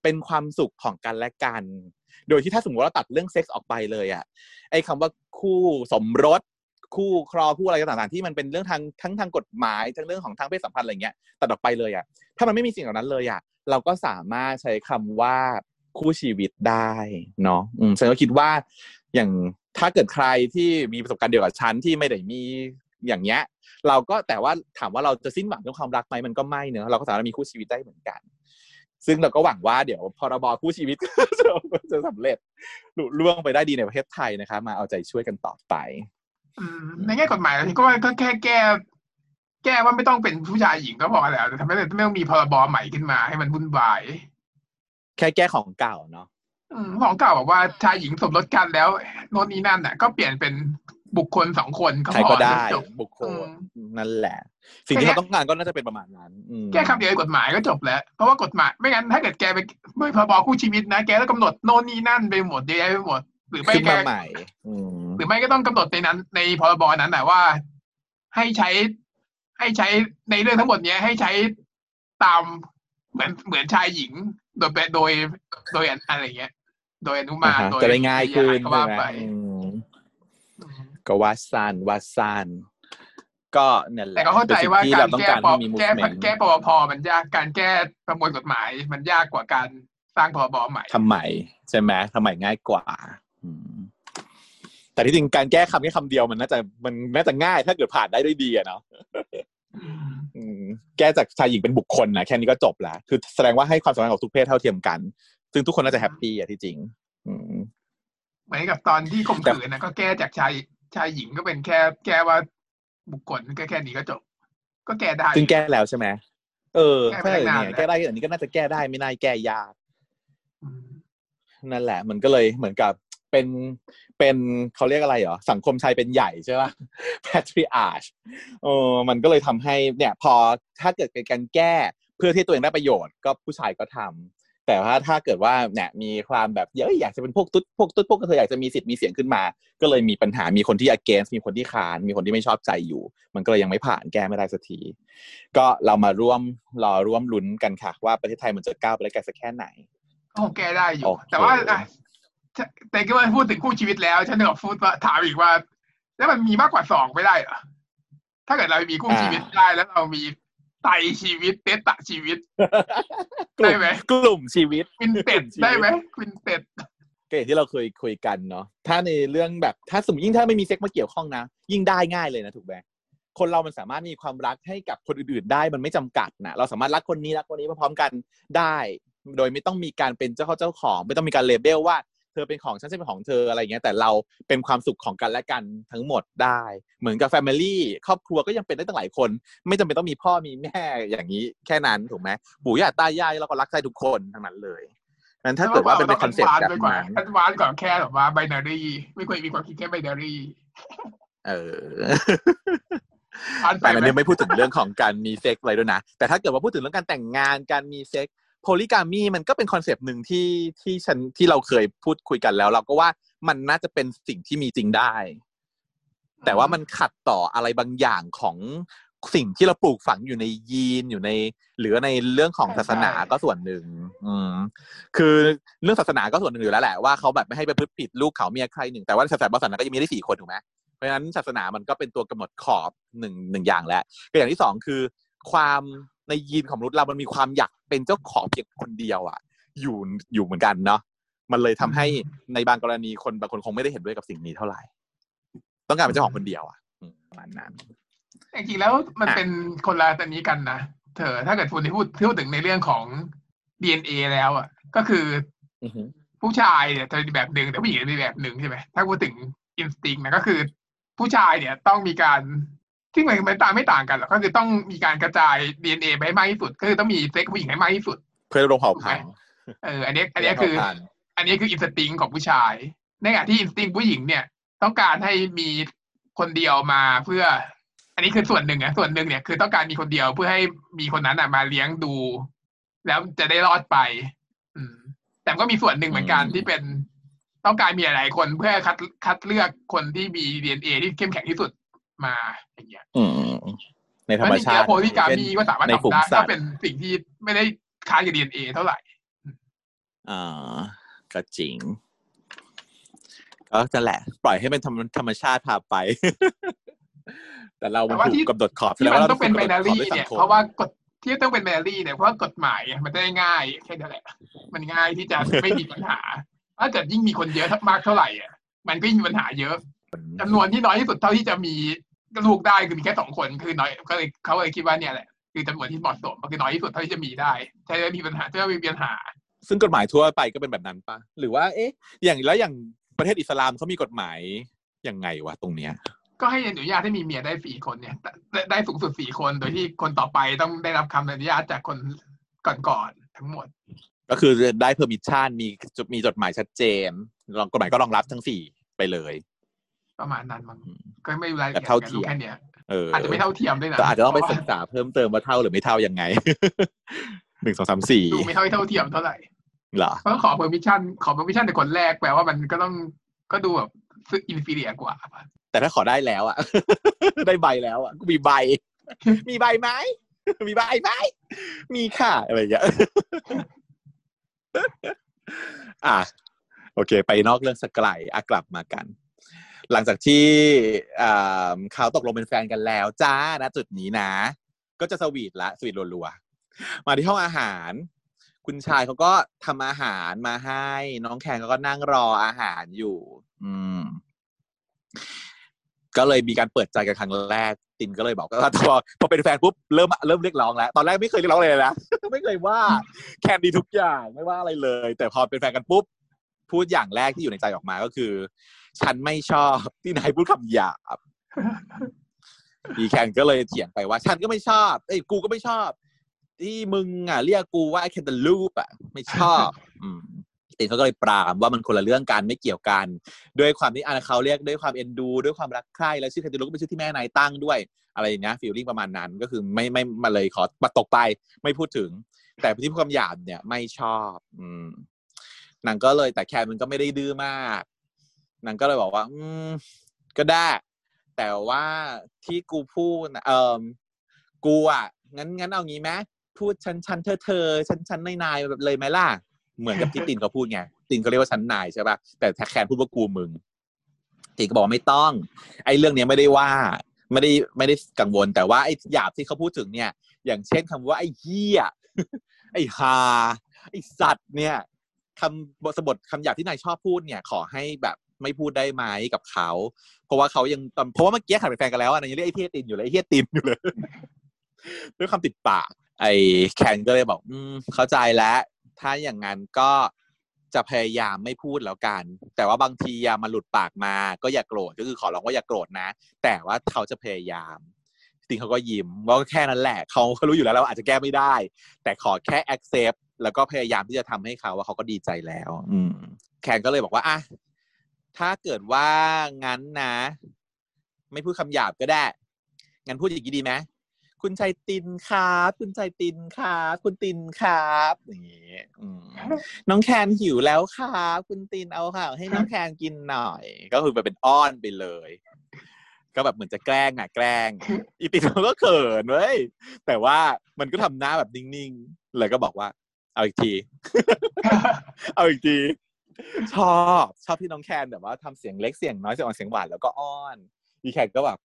เป็นความสุขของกันและกัน โดยที่ถ้าสมมติว่าเราตัดเรื่องเซ็กส์ออกไปเลยอะไอ้คำว่าคู่สมรส คู่ครอคู่อะไรต่างๆที่มันเป็นเรื่องทางทั้งทางกฎหมายทั้งเรื่องของทางเพศสัมพันธ์อะไรเงี้ยตัดออกไปเลยอะถ้ามันไม่มีสิ่งเหล่านั้นเลยอะเราก็สามารถใช้คำว่าคู่ชีวิตได้เนาะอืมฉันก็คิดว่าอย่างถ้าเกิดใครที่มีประสบการณ์เดียวกับฉันที่ไม่ได้มีอย่างเงี้ยเราก็แต่ว่าถามว่าเราจะสิ้นหวังเรื่องความรักไหมมันก็ไม่เนอะเราก็สามารถมีคู่ชีวิตได้เหมือนกัน ซึ่งเราก็หวังว่าเดี๋ยวพรบคู่ชีวิตจะสำเร็จลุล่วงไปได้ดีในประเทศไทยนะคะมาเอาใจช่วยกันต่อไป ในแง่กฎหมายแล้วก็ว่าก็แค่แก้ แก้ว่าไม่ต้องเป็นผู้ชายหญิงก็พอแล้วแต่ทำไมไม่ต้องมีพรบใหม่ขึ้นมาให้มันวุ่นวาย แค่แก้ของเก่าเนาะอืมของเก่าบอกว่าชายหญิงสมรสกันแล้วโน่นนี่นั่นน่ะ ก็เปลี่ยนเป็นบุคคลสองคนก็ใครพอก็ได้จบบุคคลอืมนั่นแหละ สิ่งที่เราต้องการก็น่าจะเป็นประมาณนั้นอืมแก้คำเดียวในกฎหมายก็จบแล้ว เพราะว่ากฎหมายไม่งั้นถ้าเกิดแกไปไม่พรบคู่ชีวิตนะ แกต้องกำหนดโน่นนี่นั่นไปหมดเยอะแยะไปหมด หรือไม่ขึ้นแกมาใหม่อืมหรือไม่ก็ต้องกำหนดในนั้น ในพรบนั้นแหละว่า ให้ใช้ ให้ใช้ในเรื่องทั้งหมดเนี้ย ให้ใช้ตามเหมือนเหมือนชายหญิง โดยโดยโดยอะไรเงี้ย โดยอนุมานอ่าฮะโดยจะได้ง่ายขึ้นก็ว่าใช่ไหมไปอืมก็วัดซันวัดซันก็เนี่ยแหละแต่ก็เข้าใจป็นสิ่งว่าที่กาเรารต้องแก้การปให้อมีแก้ movement แก้ปปพมันยากการแก้ประมวลกฎหมาย มันยากกว่าการสร้างพรบใหม่ทำใหม่ใช่ไหมทำใหม่ง่ายกว่าอืม แต่ที่จริงการแก้คำแค่คำเดียวมันน่าจะมันน่าจะง่ายถ้าเกิดผ่านได้ด้วยดีอะเนาะอืมแก้จากชายหญิงเป็นบุคคลนะแค่นี้ก็จบแล้วคือแสดงว่าให้ความสำคัญกับทุกเพศเท่าเทียมกัน ซึ่งทุกคนน่าจะแฮปปี้อะที่จริงอืมเหมือนกับตอนที่ข่มขืนนะก็แก้จากชายชายหญิงก็เป็นแค่ แก้ว่าบุคคลก็แค่นี้ก็จบ ก็แก้ได้ซึ่งแก้แล้วใช่ไหมเออแก้ไปใช่ตั้งนานเนี่ยแล้วแก้ได้อันนี้ก็น่าจะแก้ได้ไม่น่าแก้ยากอืมนั่นแหละ มันก็เลยเหมือนกับ เป็นเป็นเขาเรียกอะไรเหรอ สังคมชายเป็นใหญ่ใช่ป่ะ patriarch เออมันก็เลยทำให้เนี่ยพอถ้าเกิดเป็นการแก้เพื่อที่ตัวเองได้ประโยชน์ ก็ผู้ชายก็ทำแต่ว่าถ้าเกิดว่าเนี่ยมีความแบบเยอะอยากจะเป็นพวกตุ๊ดพวกตุ๊ดพวกกระเทยอยากจะมีสิทธิ์มีเสียงขึ้นมา ก็เลยมีปัญหามีคนที่ against มีคนที่ค้านมีคนที่ไม่ชอบใจอยู่ มันก็เลยยังไม่ผ่านแก้ไม่ได้สักทีก็เรามาร่วมรอร่วมลุ้นกันค่ะ ว่าประเทศไทยมันจะก้าวไปได้ไกลสักแค่ไหนก็คงแก้ได้อยู่โอเคแต่ว่าอะถ้า แต่ก็มาพูดถึงคู่ชีวิตแล้วฉันนึกออกพูดว่าถามอีกว่า แล้วมันมีมากกว่าสองไม่ได้เหรอถ้าเกิดเรามีคู่ชีวิตได้แล้วเรามีไตชีวิตเตตะชีวิตกลุ่ได้มไหมกลุ่มชีวิตควินเต็ดชีวิตได้ไหม quintetก็อย่างที่เราเคยคุยกันเนาะถ้าในเรื่องแบบถ้าสมมติยิ่งถ้าไม่มีเซ็กมาเกี่ยวข้องนะ ยิ่งได้ง่ายเลยนะถูกไหมคนเรามันสามารถมีความรักให้กับคนอื่นๆได้มันไม่จำกัดนะเราสามารถรักคนนี้รักคนนี้พร้อมๆกันได้ โดยไม่ต้องมีการเป็นเจ้าเข้าเจ้าของ ไม่ต้องมีการ label ว่าเธอเป็นของฉันฉันเป็นของเธออะไรอย่างเงี้ยแต่เราเป็นความสุขของกันและกันทั้งหมดได้ เหมือนกับ family ครอบครัวก็ยังเป็นได้ตั้งหลายคน ไม่จำเป็นต้องมีพ่อมีแม่อย่างนี้แค่นั้นถูกไหมปู่ย่าตายายเราก็รักใจทุกคนทั้งนั้นเลยนั้นถ้าเกิดว่าเป็นคอนเซ็ปต์แบบไปกว่านั้น advance กว่าแค่แบบว่า binary ไม่ควรมีความคิดแค่ binaryเอออันไปแต่อันไหมนี้ไม่พูดถึงเรื่องของการมีเซ็กอะไรด้วยนะแต่ถ้าเกิดว่าพูดถึงเรื่องการแต่งงานการมีเซ็ก polygamy มันก็เป็นคอนเซปต์หนึ่งที่ที่ฉันที่เราเคยพูดคุยกันแล้ว เราก็ว่ามันน่าจะเป็นสิ่งที่มีจริงได้ แต่ว่ามันขัดต่ออะไรบางอย่างของสิ่งที่เราปลูกฝังอยู่ในยีนอยู่ใน หรือในเรื่องของศาสนาก็ส่วนหนึ่ง อืม คือเรื่องศาสนาก็ส่วนหนึ่งอยู่แล้วแหละว่าเขาแบบไม่ให้ไปพฤติผิดลูกเขาเมียใครหนึ่งแต่ว่าศาสนาบางศาสนาก็ยังมีได้สี่คนถูกไหมเพราะฉะนั้นศาสนามันก็เป็นตัวกำหนดขอบหนึ่งหนึ่งอย่างแล้วก็อย่างที่สองคือ ความ ในยีนของมนุษย์เรามันมีความอยากเป็นเจ้าของเพียงคนเดียวอะ อยู่อยู่เหมือนกันเนาะมันเลยทำให้ในบางกรณีคนบางคนคงไม่ได้เห็นด้วยกับสิ่งนี้เท่าไหร่ ต้องการเป็นเจ้าของคนเดียวอะอืมประมาณนั้นจริงๆแล้วมันอะเป็นคนละตัวนี้กันนะเธอถ้าเกิดคุณที่พูดพูดถึงในเรื่องของ DNA แล้วอะ ก็คืออือหือผู้ชายเนี่ยจะมีแบบหนึ่งแต่ผู้หญิงจะมีแบบหนึ่งใช่ไหมถ้าพูดถึง instinct นะก็คือ ผู้ชายเนี่ยต้องมีการ ที่มันมันต่างไม่ต่างกันหรอกก็คือต้องมีการกระจาย DNA ไปให้มากที่สุดก็คือต้องมีเซ็กผู้หญิงให้มากที่สุด เพื่อดำรงเผ่าพันธุ์เออ อันนี้ อันนี้คือเผ่าพันธุ์อันนี้คือ instinct ของผู้ชาย ในขณะที่ instinct ผู้หญิงเนี่ย ต้องการให้มีคนเดียวมาเพื่อ อันนี้คือส่วนหนึ่งอะส่วนหนึ่งเนี่ยคือต้องการมีคนเดียวเพื่อให้มีคนนั้นอะมาเลี้ยงดู แล้วจะได้รอดไป อืม แต่ก็มีส่วนหนึ่งเหมือนกันที่เป็นต้องการมีหลายๆคนเพื่อคัดคัดเลือกคนที่มีดีเอ็นเอที่เข้มแข็งที่สุด มาอย่างเงี้ยอืมในธรรมชาติโพลิกามีก็สามารถในฝูทำงได้สัก็ตว์เป็นสิ่งที่ไม่ได้ค้านกับดีเอ็นเอเท่าไหร่อ่าก็จริงก็จะแหละ ปล่อยให้เป็นธรรมธรรมชาติพาไป แต่เราแต่มันว่าถูที่กกำหนดขอบที่มันแสดต้องเป็นถูไบกกำหนาขอบรีด้วยสัเนี่ยงคมเพราะว่ากฎที่ต้องเป็นไบนารีเนี่ยเพราะว่ากฎหมายมันจะได้ง่ายแค่นั้นแหละ มันง่ายที่จะไม่มีปัญหา ถ้าเกิดยิ่งมีคนเยอะมากเท่าไหร่อะมันก็ยิ่งมีปัญหาเยอะจำนวนที่น้อยที่สุดเท่าที่จะมี ลูกได้คือมีแค่สองคนคือน้อยก็เลยเขาเลยคิดว่าเนี่ยแหละคือจำนวนที่เหมาะสมก็คือน้อยที่สุดเท่าที่จะมีได้ใช่ไหมมีปัญหาจะไม่มีปัญหา ซึ่งกฎหมายทั่วไปก็เป็นแบบนั้นปะหรือว่า เอ๊ะ อย่างแล้วอย่างประเทศอิสลามเขามีกฎหมายยังไงวะตรงเนี้ย ก็ให้อนุญาตให้มีเมียได้สี่คนเนี่ย ได้ได้สูงสุดสี่คนโดยที่คนต่อไปต้องได้รับคำอนุญาตจากคนก่อนๆทั้งหมด ก็คือได้เพอร์มิชันมีมีจดหมายชัดเจนรองกฎหมายก็รองรับทั้งสี่ไปเลย ประมาณนั้นมั้งอืมก็ไม่รู้รายละแต่เอียดเท่ากันเทีรู้ยมแค่เนี้ยเอออาจจะไม่เท่าเทียมด้วยนะก็อาจจะต้องไปเพศึราะกษาเพิ่มเติมว่าเท่าหรือไม่เท่ายังไงหนึ่งสองสามสี่ว่าดูไม่เท่าเท่าเทียมเท่าไหร่เหรอเพราะขอ permission ขอ permission แต่คนแรกแปลว่ามันก็ต้องก็ดูแบบซึอินฟีเรียกว่าป่ะแต่ถ้าขอได้แล้วอะ ได้ใบแล้วอะกูมีใบ มีใบไหมมีใบไหมมีค่ะอะไรอย่างเงี้ยอะโอเค ไปนอกเรื่องสักไกลอะกลับมากัน หลังจากที่อ่าเขาตกลงเป็นแฟนกันแล้ว จ้านะจุดนี้นะ ก็จะสวีทละสวีทรัวๆมาที่ห้องอาหาร คุณชายเขาก็ทำอาหารมาให้ น้องแคนเขาก็นั่งรออาหารอยู่ อืม ก็เลยมีการเปิดใจกันครั้งแรกตินก็เลยบอกว่าพอพอเป็นแฟนปุ๊บเริ่มเริ่มเรียกร้องแล้ว ตอนแรกไม่เคยเรียกร้องเลยนะไม่เคยว่าแคนดีทุกอย่างไม่ว่าอะไรเลย แต่พอเป็นแฟนกันปุ๊บพูดอย่างแรกที่อยู่ในใจออกมาก็คือ ฉันไม่ชอบที่นายพูดคำหยาบอีแคนก็เลยเถียงไปว่า ฉันก็ไม่ชอบเอ้ยกูก็ไม่ชอบ ที่มึงอะเรียกกูว่าไอ้แคนเดลูปอะ ไม่ชอบ อืมตินเขาก็เลยปรามว่ามันคนละเรื่องกันไม่เกี่ยวกัน ด้วยความที่อาเขาเรียกด้วยความเอ็นดู ด้วยความรักใคร่แล้วชื่อแคนเดลูก็เป็นชื่อที่แม่นายตั้งด้วย อะไรอย่างเงี้ยฟีลลิ่งประมาณนั้นก็คือไม่ไม่มาเลยขอปัดตกไปไม่พูดถึง แต่ที่พูดคำหยาบเนี่ยไม่ชอบ อืมนางก็เลยแต่แคนมันก็ไม่ได้ดื้อมาก นางก็เลยบอกว่า อืมก็ได้ แต่ว่าที่กูพูดนะเออกูอะงั้นงั้นเอางี้ไหมพูดฉันฉันเธอเธอฉันฉันนายนายแบบเลยไหมล่ะ เหมือนกับที่ตินเขาพูดไงตินเขาเรียกว่าฉันนายใช่ป่ะแต่แทแคนพูดว่ากูมึงตินก็บอกไม่ต้อง ไอ้เรื่องเนี้ยไม่ได้ว่า ไม่ได้ไม่ได้กังวลแต่ว่าไอ้หยาบที่เขาพูดถึงเนี่ย อย่างเช่นคำว่าไอ้เหี้ยไอ้ฮาไอ้สัตว์เนี่ยคำบทสบทคำหยาบที่นายชอบพูดเนี่ย ขอให้แบบ ไม่พูดได้ไหมกับเขา เพราะว่าเขายังเพราะว่าเมื่อกี้ขันเป็นแฟนกันแล้วอะนายยังเรียกไอ้เฮียตินอยู่เลยไอ้เฮียตินอยู่เลยด้วยคำติดปาก ไอ้แคนก็เลยบอก อืมเข้าใจแล้ว ถ้าอย่างนั้นก็จะพยายามไม่พูดแล้วกัน แต่ว่าบางทีอะมันหลุดปากมา ก็อย่าโกรธก็คือขอร้องว่าอย่าโกรธนะ แต่ว่าเขาจะพยายามจริงเขาก็ยิ้มว่าแค่นั้นแหละเขาเขารู้อยู่แล้วว่าอาจจะแก้ไม่ได้ แต่ขอแค่ accept แล้วก็พยายามที่จะทำให้เขาว่าเขาก็ดีใจแล้ว อืมแคนก็เลยบอกว่าอะ ถ้าเกิดว่างั้นนะ ไม่พูดคำหยาบก็ได้ งั้นพูดอย่างนี้ดีไหมคุณชายตินครับ คุณชายตินครับ คุณตินครับอย่างนี้อืมน้องแคนหิวแล้วครับ คุณตินเอาค่ะ ให้น้องแคนกินหน่อย ก็คือแบบเป็นอ้อนไปเลย ก็แบบเหมือนจะแกล้งอะแกล้ง อีตินมันก็เขินเว้ยแต่ว่ามันก็ทำหน้าแบบนิ่งๆเลยก็บอกว่า เอาอีกที เอาอีกที ชอบชอบที่น้องแคนแบบว่าทำเสียงเล็กเสียงน้อยเสียงอ่อนเสียงหวานแล้วก็อ้อนอีแคนก็แบบ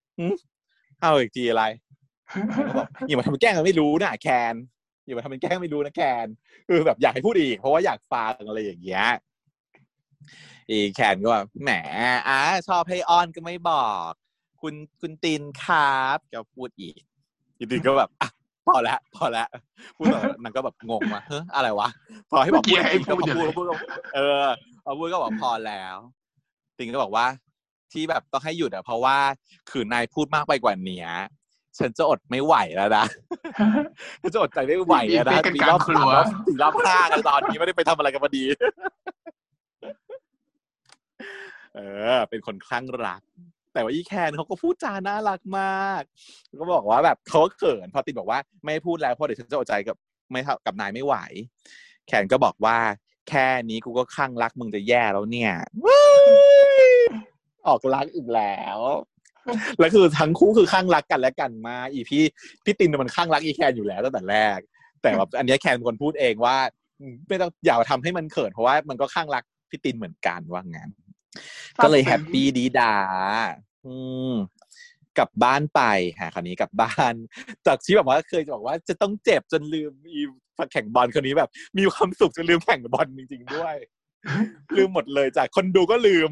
เอาอีกทีอะไรก็บอกอย่ามาทำเป็นแกล้งกันไม่รู้นะแคนอย่ามาทำเป็นแกล้งไม่รู้นะแคนคือแบบอยากให้พูดอีก เพราะว่าอยากฟังอะไรอย่างเงี้ยอีแคนก็แบบแหมอะชอบให้อ้อนก็ไม่บอก คุณคุณตินครับก็พูดอีกอีตินก็แบบอะ พอแล้วพอแล้วพูดต่อนางก็แบบงงมาเฮ้ยอะไรวะพอให้บอกพูดอีกก็พอพูดก็พูดก็เออพอพูดก็บอกพอแล้วตินก็บอกว่า ที่แบบต้องให้หยุดอะเพราะว่าขืนนายพูดมากไปกว่านี้ฉันจะอดไม่ไหวแล้วนะฉันจะอดใจไม่ไหวแล้วนะมีเป็นการครัวสามอบถึงรอบห้ากันตอนนี้ไม่ได้ไปทำอะไรกันพอดี เออ เป็นคนคลั่งรัก แต่ว่าอีแคนเขาก็พูดจาน่ารักมากก็บอกว่าแบบเขาเขินพอติดบอกว่าไม่พูดแล้วเพราะเดี๋ยวฉันจะอดใจกับไม่กับนายไม่ไหว แคนก็บอกว่า แค่นี้กูก็คลั่งรักมึงจะแย่แล้วเนี่ยคลั่งรักอีกแล้วแล้วคือทั้งคู่คือคลั่งรักกันและกันมา อีพี่พี่ตินมันคลั่งรักอีแคนอยู่แล้วตั้งแต่แรก แต่แบบอันนี้แคนคนพูดเองว่า ไม่ต้องอย่าทำให้มันเขินเพราะว่ามันก็คลั่งรักพี่ตินเหมือนกันว่างั้น ก็เลยแฮปปี้ดี๊ด๊า อืมกลับบ้านไปฮะคราวนี้กลับบ้าน จากที่แบบว่าเคยจะบอกว่าจะต้องเจ็บจนลืมอีแข่งบอลคนนี้แบบ มีความสุขจนลืมแข่งบอลจริง ๆ ด้วย ลืมหมดเลยจากคนดูก็ลืม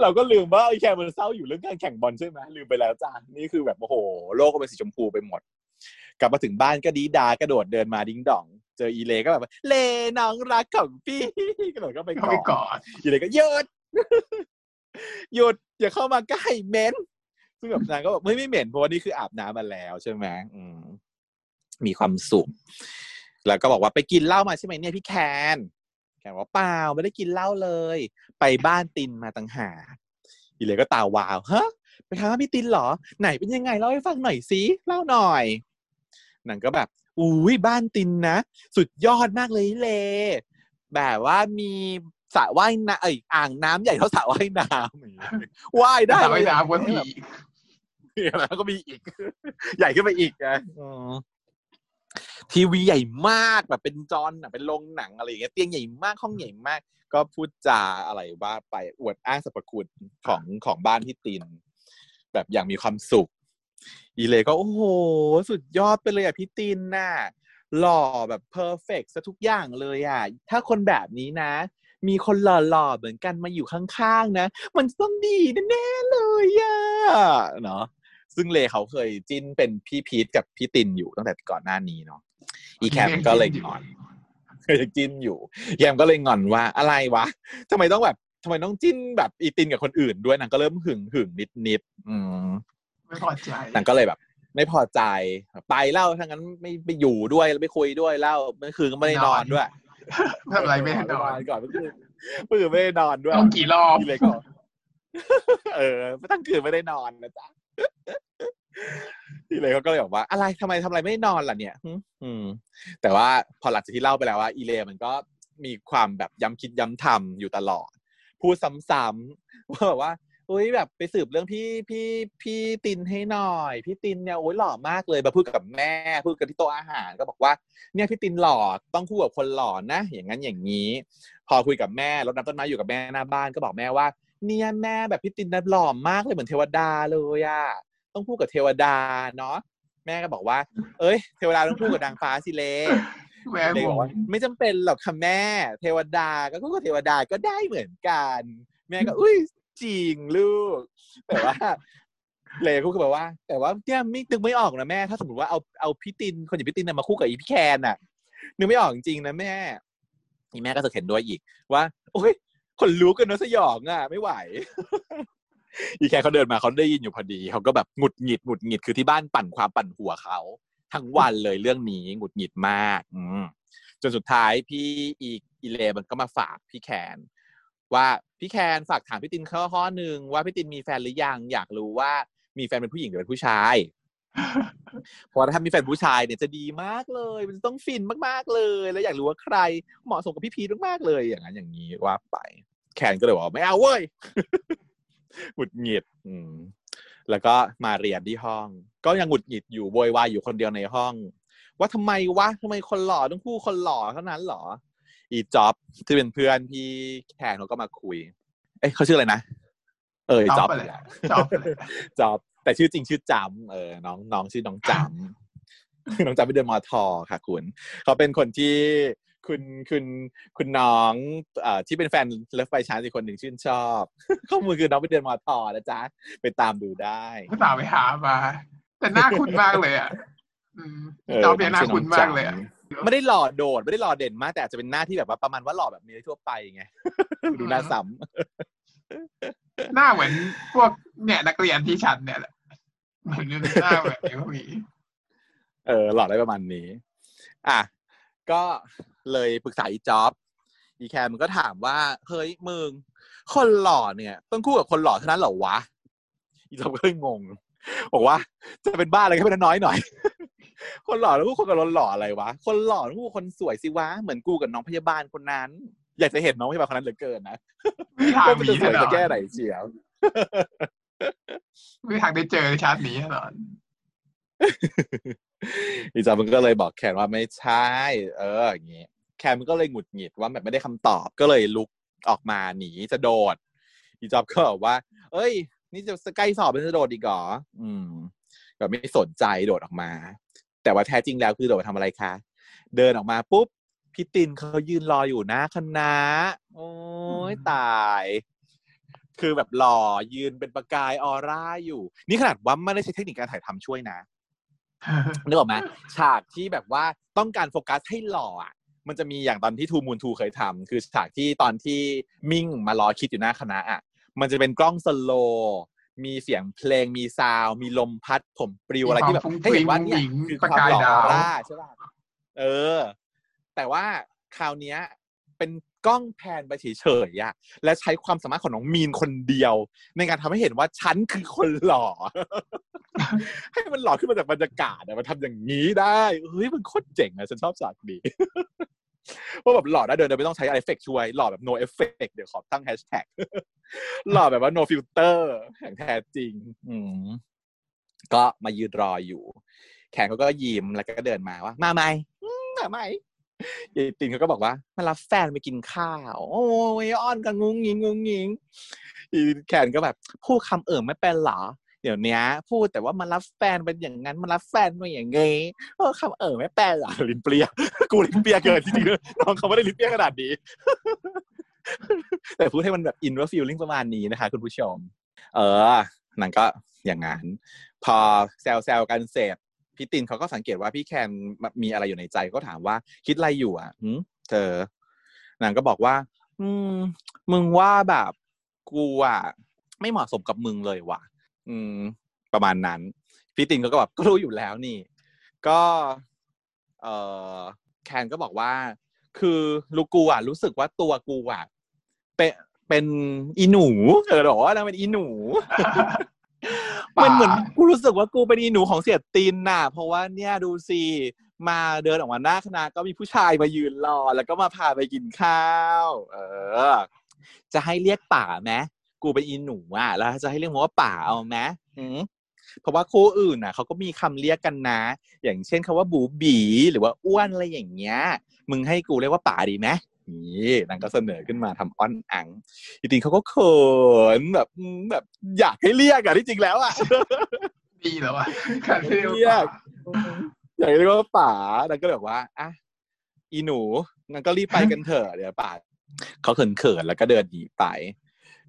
เราก็ลืมว่าไอ้แค่มันเศร้าอยู่เรื่องการแข่งบอลใช่ไหมลืมไปแล้วจ้านี่คือแบบโอ้โห โลกก็เป็นสีชมพูไปหมด กลับมาถึงบ้านก็ดีดากระโดดเดินมาดิ้งดอง เจออีเลก็แบบว่าเลน้องรักของพี่กระโดดก็ไปก็กไปอดกอดอีเลก็หยุดหยุดอย่าเข้ามาใกล้เหม็นซึ่งแบบนางก็แบบไม่ไม่เหม็นเพราะว่านี่คืออาบน้ำมาแล้วใช่ไหมอืมมีความสุข แล้วก็บอกว่าไปกินเหล้ามาใช่ไหมเนี่ยพี่แคนแคนบอกว่าเปล่าไม่ได้กินเหล้าเลย ไปบ้านตินมาต่างหากอีเลยก็ตาวาวฮะไปทำบ้านพี่ตินเหรอ ไหนเป็นยังไงเล่าให้ฟังหน่อยสิเล่าหน่อยนางก็แบบ อุ้ยบ้านตินนะ สุดยอดมากเลยเลยแบบว่ามีสระว่ายน้ำเอ้ยอ่างน้ำใหญ่เท่าสระว่ายน้ำอย่างเงี้ยว่ายได้ได้เลไม่ยน้ำก็มีแล้วก็มีอีก ใหญ่ขึ้นไปอีกนะทีวีใหญ่มากแบบเป็นจอหนังเป็นโรงหนังอะไรอย่างเงี้ยเตียงใหญ่มากห้องใหญ่มาก ก็พูดจาอะไรว่าไปอวดอ้างสรรพคุณของของบ้านพี่ติน แบบอย่างมีความสุข อีเลก็โอ้โห สุดยอดไปเลยอะพี่ตินน่ะหล่อแบบเพอร์เฟกซะทุกอย่างเลยอะ ถ้าคนแบบนี้นะ มีคนหล่อๆเหมือนกันมาอยู่ข้างๆนะ มันต้องดีแน่ๆเลยอะเนาะซึ่งเลเขาเคยจิ้นเป็นพี่พีทกับพี่ตินอยู่ตั้งแต่ก่อนหน้านี้เนาะอีแคมก็เลยงอนเคยจิ้นอยู่แยมก็เลยงอนว่าอะไรวะทำไมต้องแบบทำไมต้องจิ้นแบบอีตินกับคนอื่นด้วยนางก็เริ่มหึงหึงนิดนิดๆอืม ไม่พอใจนางก็เลยแบบ ไม่พอใจไปเล่าถ้างั้นไม่ไปอยู่ด้วยแล้วไม่คุยด้วยเล่าเมื่อคืนก็ไม่ได้นอนด้วยทำอะไรไม่ได้นอนก่อนเมื่อคืนเมื่อคืนไม่ได้นอนด้วยต้องกี่รอบพี่เลยก็เออไม่ตั้งคืนไม่ได้นอนนะจ๊ะพี่เลยเขาก็เลยบอกว่า อะไรทำไมทำอะไรไม่ได้นอนล่ะเนี่ยหึอืม แต่ว่าพอหลังจากที่เล่าไปแล้วว่า อีเลมันก็มีความแบบย้ำคิดย้ำทำอยู่ตลอด พูดซ้ำๆว่าแบบว่า เฮ้ยแบบไปสืบเรื่องพี่พี่พี่ตินให้หน่อย พี่ตินเนี่ยโอ้ยหล่อมากเลยมาพูดกับแม่พูดกันที่โต๊ะอาหารก็บอกว่า เนี่ยพี่ตินหล่อต้องคู่กับคนหล่อนะ อย่างนั้นอย่างนี้ พอคุยกับแม่รดน้ำต้นไม้อยู่กับแม่หน้าบ้านก็บอกแม่ว่า เนี่ยแม่แบบพี่ตินนะหล่อมากเลยเหมือนเทวดาเลยอะต้องพูดกับเทวดาเนาะแม่ก็บอกว่า เอ้ย เทวดาต้องพูดกับนางฟ้าสิเลแม่เลยงบอกงว่าไม่จำเป็นหรอกค่ะแม่ เทวดาก็พูดกับเทวดาก็ได้เหมือนกัน แม่ก็อุ้ย จริงลูก แต่ว่าเลยก็คือแบบว่า แต่ว่าเนี่ยไม่นึกไม่ออกนะแม่ ถ้าสมมติว่าเอาเอาพี่ตินคนอย่างพี่ตินน่ะมาคู่กับอีพี่แคนน่ะ นึกไม่ออกจริงๆนะแม่อีแม่ก็จะเห็นด้วยอีก ว่า โอ้ยคนรู้กันเนอะสยองอะ ไม่ไหว อีแคนเขาเดินมาเขาได้ยินอยู่พอดีเขาก็แบบหงุดหงิดหงุดหงิดคือที่บ้านปั่นความปั่นหัวเขาทั้งวันเลยเรื่องนี้หงุดหงิดมาก อืมจนสุดท้ายพี่อีอีเลมันก็มาฝากพี่แคน ว่าพี่แคนฝากถามพี่ตินข้อข้อหนึ่งว่าพี่ตินมีแฟนหรือยังอยากรู้ว่ามีแฟนเป็นผู้หญิงหรือเป็นผู้ชายเพราะถ้ามีแฟนผู้ชายเนี่ยจะดีมากเลย มันจะต้องฟินมากๆเลย แล้วอยากรู้ว่าใครเหมาะสมกับพี่พีทมากๆเลยอย่างนั้นอย่างนี้ว่าไป แคนก็เลยบอกไม่เอาเว้ยหงุดหงิดอืมแล้วก็มาเรียนที่ห้อง ก็ยังหงุดหงิดอยู่โวยวายอยู่คนเดียวในห้อง ว่าทำไมวะทำไมคนหล่อต้องคู่คนหล่อเท่านั้นหรอ อีจ็อบที่เป็นเพื่อนพี่แคนเขาก็มาคุย เอ้ยเขาชื่ออะไรนะ เออจ๊จ็ออบบไปเลยแหละจ๊อบไปเลยจอบแต่ชื่อจริงชื่อจำเออ น้องน้องชื่อน้องจำน้องจำไปเดินมอทอค่ะ คุณ เขาเป็นคนที่คุณคุณคุณน้องเอ่อที่เป็นแฟนเลิฟไฟชาร์อีกคนหนึ่งชื่นชอบ ข้อมูลคือน้องไปเดินมอทอนะจ๊ะ ไปตามดูได้ก็ตามไปหามา แต่หน้าคุ้นมากเลยอะอืมเออจ๊อบเนี่ยหน้าชื่คุ้นมากเลยอะจำ ไม่ได้หล่อโดดไม่ได้หล่อเด่นมาก แต่อาจจะเป็นหน้าที่แบบว่าประมาณว่าหล่อแบบนี้ทั่วไปไงดูหน้าซ้ำหน้าเหมือนพวกเนี่ยนักเรียนที่ฉันเนี่ยแหละเหมือนหน้าแบบนี้พวกนี้เออหล่อได้ประมาณนี้ อะก็เลยปรึกษาอีจ็อบอีแคมมันก็ถามว่าเฮ้ยมึงคนหล่อเนี่ย ต้องคู่กับคนหล่อเท่านั้นเหรอวะอีจ็อบก็เลยงงบอกว่า จะเป็นบ้าอะไรก็เป็นน้อยหน่อย คนหล่อแล้วคู่คนกับคนหล่ออะไรวะ คนหล่อแล้วคู่คนสวยสิวะ เหมือนกูกับน้องพยาบาลคนนั้น อยากจะเห็นน้องพยาบาลคนนั้นเหลือเกินนะไม่มีทางว่ามันมีจะสแน่วยนอจะนแก้ไหนเชียวไม่มีทางได้เจอในชาตินี้แน่นอนอีจอมันก็เลยบอกแคนว่าไม่ใช่ เอออย่างงี้แคนมันก็เลยหงุดหงิดว่าแบบไม่ได้คำตอบก็เลยลุกออกมาหนีจะโดด อีจอบก็บอกว่า เอ้ย นี่จะใกล้สอบเป็นจะโดดอีกเหรออืม แบบไม่สนใจโดดออกมา แต่ว่าแท้จริงแล้วคือโดดมาทำอะไรคะ เดินออกมาปุ๊บพี่ตินเขายืนรออยู่หนะคณะโอ้ยตาย คือแบบหล่อยืนเป็นประกายออร่าอยู่ นี่ขนาดว่าไม่ได้ใช้เทคนิคการถ่ายทำช่วยนะนึกออกไหมฉากที่แบบว่าต้องการโฟกัสให้หล่ออะมันจะมีอย่างตอนที่ทูมูลทูเคยทำคือฉากที่ตอนที่มิ่งมารอคิทอยู่หน้าคณะอะมันจะเป็นกล้อง slow มีเสียงเพลงมี sound มีลมพัดผมปลิวอะไรที่แบบมีความให้เห็นว่าฟุ้งเนี่ยฟิ้งคือประความกายหล่อดาวออร่าใช่ป่ะเออ แต่ว่าคราวเนี้ย เป็นกล้องแพนไปเฉยๆอะและใช้ความสามารถของน้องมีนคนเดียว ในการทำให้เห็นว่าฉันคือคนหล่อ ให้มันหล่อขึ้นมาจากบรรยากาศอะมันทำอย่างนี้ได้เฮ้ยมันโคตรเจ๋งอะฉันชอบฉากนี้ ว่าแบบหล่อได้เดินโดยไม่ต้องใช้อะไรเฟกช่วย หล่อแบบ no effect เดี๋ยวขอตั้งแฮชแท็กหล่อแบบว่า no filter อย่งแท้จริง อืมก็มายืนรออยู่ แขนเขาก็ยิ้มแล้วก็เดินมาว่า มาไหมมาไหมยายตินเขาก็บอกว่า มารับแฟนไปกินข้าว โอ้ยอ้อนกันงุ้งงิงงุ้งงิงแขนก็แบบ พูดคำเอิ่มไม่เป็นหรอ เดี๋ยวนี้พูดแต่ว่ามารับแฟนเป็นอย่างนั้นมารับแฟนเป็นอย่างไงเออคำเอิ่มไม่เป็นเหรอลิ้นเปรี้ยกูลิ้นเปรี้ยเกินจริงๆน้องเขาไม่ได้ลิ้นเปรี้ยขนาดนี้แต่พูดให้มันแบบอินว่าฟีลลิ่งประมาณนี้นะคะ คุณผู้ชม เออนั่นก็อย่างนั้น พอแซวแซวๆกันเสร็จพี่ตินเขาก็สังเกตว่าพี่แคนมีอะไรอยู่ในใจก็ถามว่า คิดอะไรอยู่อะหืมเธอนางก็บอกว่า อืม มึงว่าแบบกูอะไม่เหมาะสมกับมึงเลยว่ะ อืม ประมาณนั้น พี่ตินเขาก็แบบก็รู้อยู่แล้วนี่ ก็ เออแคนก็บอกว่า คือลูกกูอะ รู้สึกว่าตัวกูอะเป็นเป็นอีหนูเออบอกว่านางเป็นอีหนูมันเหมือนกูรู้สึกว่ากูเป็นอีหนูของเสียตินน่ะ เพราะว่าเนี่ยดูสิมาเดินออกมาหน้าคณะก็มีผู้ชายมายืนรอ แล้วก็มาพาไปกินข้าว เออ จะให้เรียกป่าไหม กูเป็นอีหนูอะ แล้วจะให้เรียกมันว่าป่าเอาไหมหืมเพราะว่าคู่อื่นน่ะเขาก็มีคำเรียกกันนะ อย่างเช่นคำว่าบูบีหรือว่าอ้วนอะไรอย่างเงี้ย มึงให้กูเรียกว่าป่าดีไหมนี่นางก็เสนอขึ้นมาทำอ้อนอังจริงๆเขาก็เขินแบบอืมแบบอยากให้เรียกอะที่จริงแล้วอะดีเหรอวะการเรียกเรียกอยากเรียกว่าป๋าแล้วก็แบบว่าอะอีหนูงั้นก็รีบไปกันเถอะเดี๋ยวป๋าเขาเขินๆแล้วก็เดินหนีไป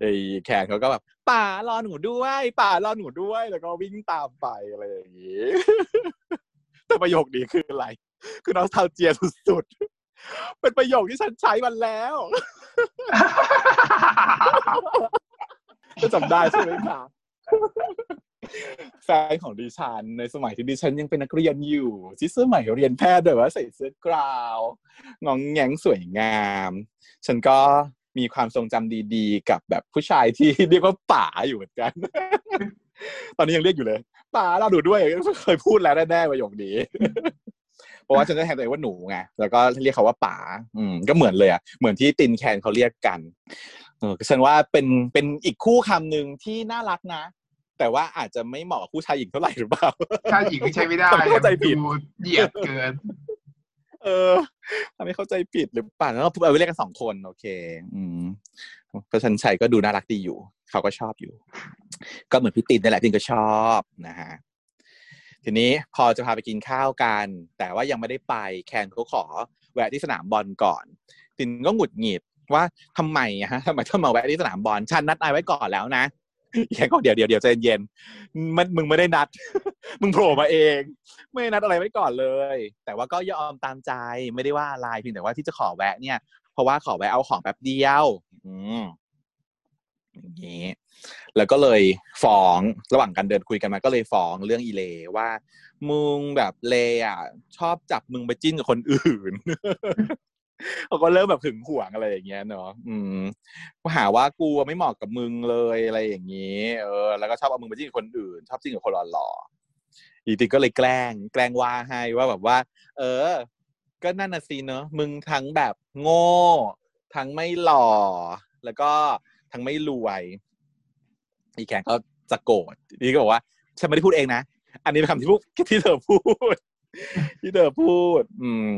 ไอ้แขนเขาก็แบบป๋ารอหนูด้วยป๋ารอหนูด้วยแล้วก็วิ่งตามไปอะไรอย่างนี้แต่ประโยคนี้คืออะไร คือน้องทาเจียสุดๆเป็นประโยคที่ฉันใช้มันแล้วจะจำได้ใช่ไหมคะแฟนของดิฉันในสมัยที่ดิฉันยังเป็นนักเรียนอยู่ที่สมัยเรียนแพทย์แบบว่าใส่เสื้อกราวงองแงงสวยงาม ฉันก็ มีความทรงจำดีๆ กับแบบผู้ชายที่เรียกว่าป๋าอยู่เหมือนกัน ตอนนี้ยังเรียกอยู่เลยป๋าเราดูด้วยเคยพูดแล้วแน่ๆประโยคนี้เพราะว่าฉันจะแทนตัวเองว่าหนูไงแล้วก็เรียกเขาว่าป๋าอืมก็เหมือนเลยอะเหมือนที่ตินแคนเขาเรียกกันเออฉันว่าเป็นเป็นอีกคู่คำหนึ่งที่น่ารักนะ แต่ว่าอาจจะไม่เหมาะกับผู้ชายหญิงเท่าไหร่หรือเปล่าถ้าหญิงใช้ไม่ได้เข้าใจผิดดูเหยียดเกิน เออทำให้เข้าใจผิดหรือเปล่าแล้วก็เอาไว้เรียกกันสองคน โอเค อืมก็ชันชัยก็ดูน่ารักดีอยู่ เขาก็ชอบอยู่ ก็เหมือนพี่ตินนั่นแหละตินก็ชอบนะฮะทีนี้พอจะพาไปกินข้าวกัน แต่ว่ายังไม่ได้ไปแคนเขาขอ แวะที่สนามบอลก่อน ตินก็หงุดหงิดว่าทำไมอะฮะทำไมต้องมาแวะที่สนามบอลฉันนัดนายไว้ก่อนแล้วนะ แคนก็เดี๋ยวเดี๋ยวเดี๋ยวใจเย็นมันมึงไม่ได้นัด มึงโผล่มาเอง ไม่ได้นัดอะไรไว้ก่อนเลย แต่ว่าก็ยอมตามใจไม่ได้ว่าอะไรเพียงแต่ว่าที่จะขอแวะเนี่ย เพราะว่าขอแวะเอาของแป๊บเดียว อืมอย่างนี้แล้วก็เลยฟ้องระหว่างการเดินคุยกันมาก็เลยฟ้องเรื่องอีเลว่า มึงแบบเลอะ ชอบจับมึงไปจิ้นกับคนอื่น เขาก็เริ่มแบบหึงหวงอะไรอย่างเงี้ยเนาะอืมหาว่ากูไม่เหมาะกับมึงเลยอะไรอย่างงี้ เออ แล้วก็ชอบเอามึงไปจิ้นกับคนอื่น ชอบจิ้นกับคนหล่อๆอีติก็เลยแกล้ง แกล้งว่าให้ว่าแบบว่า เออ ก็นั่นน่ะสิเนอะมึงทั้งแบบโง่ ทั้งไม่หล่อ แล้วก็ทั้งไม่รวยอีแขกก็จะโกรธอีก็บอกว่าฉันไม่ได้พูดเองนะ อันนี้เป็นคำที่พูดที่เธอพูด ที่เธอพูด อืม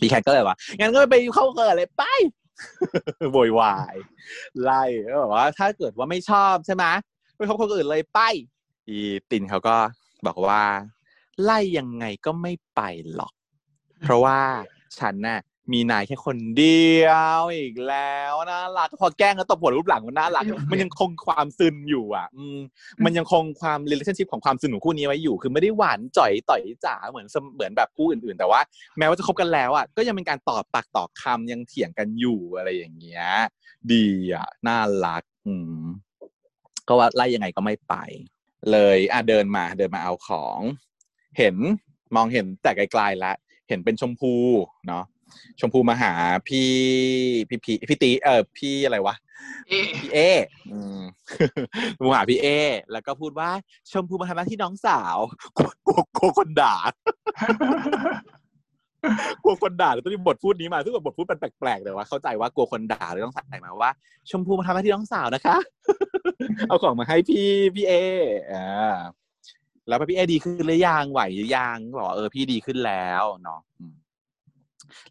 อีแคทก็เลยว่างั้นก็ไปเข้าเกิดเลยไปโวยวายไล่ก็บอกว่า ถ้าเกิดว่าไม่ชอบใช่ไหมไปคบคนอื่นเลยไป อีตินเขาก็บอกว่า ไล่ยังไงก็ไม่ไปหรอก เพราะว่าฉันน่ะ มีนายแค่คนเดียวอีกแล้วน่ารักพอแกล้งแล้วตบหัวรูปหลังมันน่ารัก มันยังคงความซึนอยู่อะ อืมมันยังคงความ relationship ของความซึนของคู่นี้ไว้อยู่ คือไม่ได้หวานจ่อยต่อยจ๋าเหมือนสมเหมือนแบบคู่อื่น ๆ แต่ว่าแม้ว่าจะคบกันแล้วอะก็ยังเป็นการตอบปากตอบคำยังเถียงกันอยู่อะไรอย่างเงี้ย ดีอะน่ารัก อืมก็ว่าไล่ยังไงก็ไม่ไป เลยอะเดินมาเดินมาเอาของ เห็นมองเห็นแต่ไกลๆแล้วเห็นเป็นชมพูเนาะ ชมพูมาหาพี่พี่พี่พี่ตีเออพี่อะไรวะเอ๊ะพี่เออืมมาหาพี่เอ แล้วก็พูดว่า ชมพูมาทำหน้าที่น้องสาวกลัวกลัวกลัวคนด่ากลัวคนด่าแล้วต้องมีบทพูดนี้มาซึ่งบทพูดเป็นแปลกๆแต่ว่าเข้าใจว่ากลัวคนด่าเลยต้องใส่มาว่า ชมพูมาทำหน้าที่น้องสาวนะคะ เอาของมาให้พี่พี่เออ่าแล้วพี่เอดีขึ้นหรือยังไหวหรือยังบอกว่าเออพี่ดีขึ้นแล้วเนาะอืม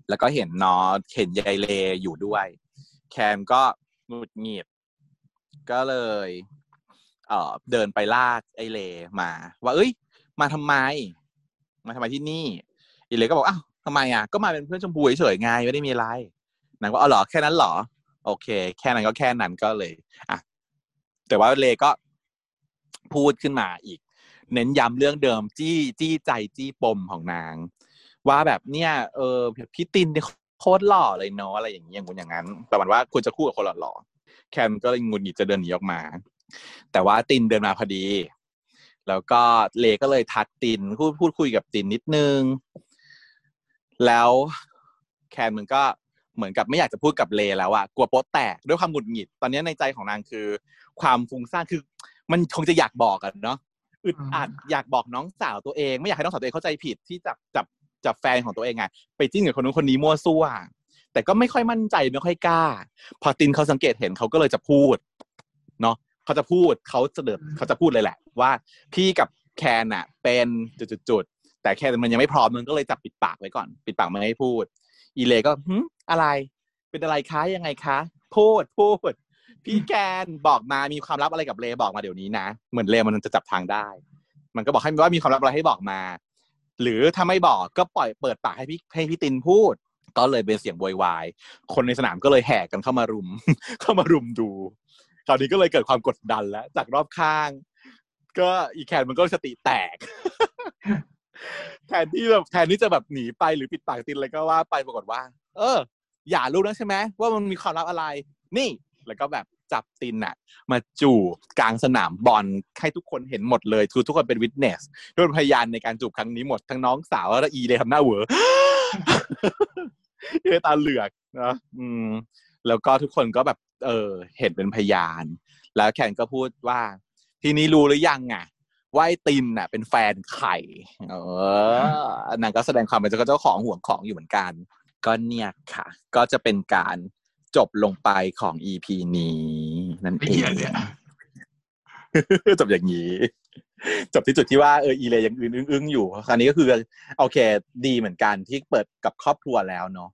แล้วก็เห็นนาะเห็นยายเลอยู่ด้วย แคนก็หงุดหงิดก็เลย เออเดินไปลากไอเลมา ว่า เอ้ย มาทำไม มาทำไมที่นี่อีเลก็บอกอ้าวทำไมอะ ก็มาเป็นเพื่อนชมพูเฉยๆไงไม่ได้มีอะไรนางก็อ๋อเหรอแค่นั้นเหรอ โอเค แค่นั้นก็แค่นั้นก็เลยอะแต่ว่าเลก็พูดขึ้นมาอีก เน้นย้ำเรื่องเดิมจี้จี้ใจจี้ปมของนาง ว่าแบบเนี่ยเออพี่ตินเนี่ยโคตรหล่อเลยเนาะอะไรอย่างเงี้ยอย่างงู้นอย่างนั้นแต่มันว่าควรจะคู่กับคนหล่อๆแคมก็เลยงุนหงิดจะเดินหนีออกมา แต่ว่าตินเดินมาพอดี แล้วก็เลก็เลยทักตินพูดพูดคุยกับตินนิดนึง แล้วแคนมันก็เหมือนกับไม่อยากจะพูดกับเลแล้วอะกลัวโป๊ะแตกด้วยความหงุดหงิด ตอนนี้ในใจของนางคือ ความฟุ้งซ่านคือ มันคงจะอยากบอกกันเนาะอึดอัดอยากบอกน้องสาวตัวเอง ไม่อยากให้น้องสาวตัวเองเข้าใจผิดที่จับจับ จับแฟนของตัวเองอะไปจิ้นกับคนนู้นคนนี้มั่วซั่ว แต่ก็ไม่ค่อยมั่นใจไม่ค่อยกล้า พอตินเขาสังเกตเห็นเขาก็เลยจะพูดเนาะเขาจะพูดเขาจะเดินเขาจะพูดเลยแหละ ว่าพี่กับแคนอะเป็นจุดๆแต่แคนมันยังไม่พร้อมมันก็เลยจับปิดปากไว้ก่อน ปิดปากไม่ให้พูด อีเลก็หึอะไร เป็นอะไรคะยังไงคะ พูดพูดพี่แกนบอกมามีความลับอะไรกับเลบอกมาเดี๋ยวนี้นะ เหมือนเลมันจะจับทางได้ มันก็บอกให้ว่ามีความลับอะไรให้บอกมา หรือถ้าไม่บอกก็ปล่อยเปิดปากให้พี่ให้พี่ตินพูด ก็เลยเป็นเสียงโวยวาย คนในสนามก็เลยแห่กันเข้ามารุม เข้ามารุมดูคราวนี้ก็เลยเกิดความกดดันแล้ว จากรอบข้าง ก็อีแคนมันก็สติแตก แทนที่แบบแทนที่จะแบบหนีไปหรือปิดปากตินอะไรก็ว่าไปปรากฏว่า เออ อย่ารู้นะใช่ไหมว่ามันมีความลับอะไร นี่แล้วก็แบบ จับตินอะมาจูบกลางสนามบอลให้ทุกคนเห็นหมดเลยคือทุกคนเป็นวิทเนสด้วยพยานในการจูบครั้งนี้หมดทั้งน้องสาวและอีเลยทำหน้าเหวอเอตาเหลือกนะอืม แล้วก็ทุกคนก็แบบ เออ เห็นเป็นพยาน แล้วแคนก็พูดว่า ทีนี้รู้หรือยังอะว่าไอ้ตินน่ะ เป็นแฟนไข่ เออนางก็แสดงความเป็นเจ้าของห่วงของอยู่เหมือนกัน ก็เนี่ยค่ะ ก็จะเป็นการ จบลงไปของ EP นี้นั่นไอ้เอเหี้ยงเนี่ยจบอย่างนี้ จบที่จุดที่ว่าเอออีเลยังอึ้งอึ้งๆอยู่คราวนี้ก็คือโอเค ดีเหมือนกันที่เปิดกับครอบครัวแล้วเนาะ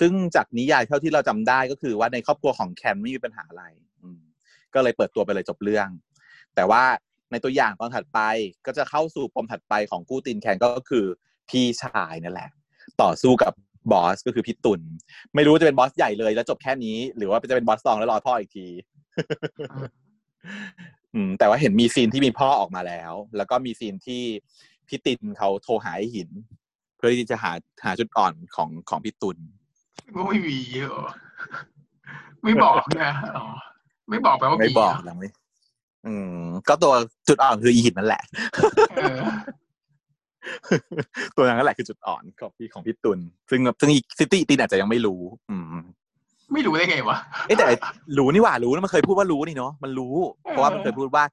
ซึ่งจากนิยายเท่าที่เราจำได้ก็คือว่าในครอบครัวของแคนไม่มีปัญหาอะไรอืมก็เลยเปิดตัวไปเลยจบเรื่อง แต่ว่าในตัวอย่างตอนถัดไปก็จะเข้าสู่ปมถัดไปของคู่ตินแคนก็คือพี่ชายนั่นแหละ ต่อสู้กับ บอสก็คือพี่ตุลไม่รู้ว่าจะเป็นบอสใหญ่เลยแล้วจบแค่นี้ หรือว่าจะเป็นบอสซองแล้วรอพ่ออีกที อืม แต่ว่าเห็นมีซีนที่มีพ่อออกมาแล้ว แล้วก็มีซีนที่พี่ตินเขาโทรหาไอ้หิน เพื่อที่จะหาหาจุดอ่อนของของพี่ตุลก็ไม่มีเหรอไม่บอกนะอ๋อไม่บอกแปลว่าไม่มีบอกนะไม่อืม ก็ตัวจุดอ่อนคืออีหินนั่นแหละเออ ตัวนั้นนั่นแหละคือจุดอ่อนของพี่ของพี่ตุลซึ่งซึ่งอีซิตี้ตินอาจจะยังไม่รู้ อืม ไม่รู้ได้ไงวะเอ๊ะแต่รู้นี่หว่ารู้นะมันเคยพูดว่ารู้นี่เนาะมันรู้ เพราะว่ามันเคยพูดว่า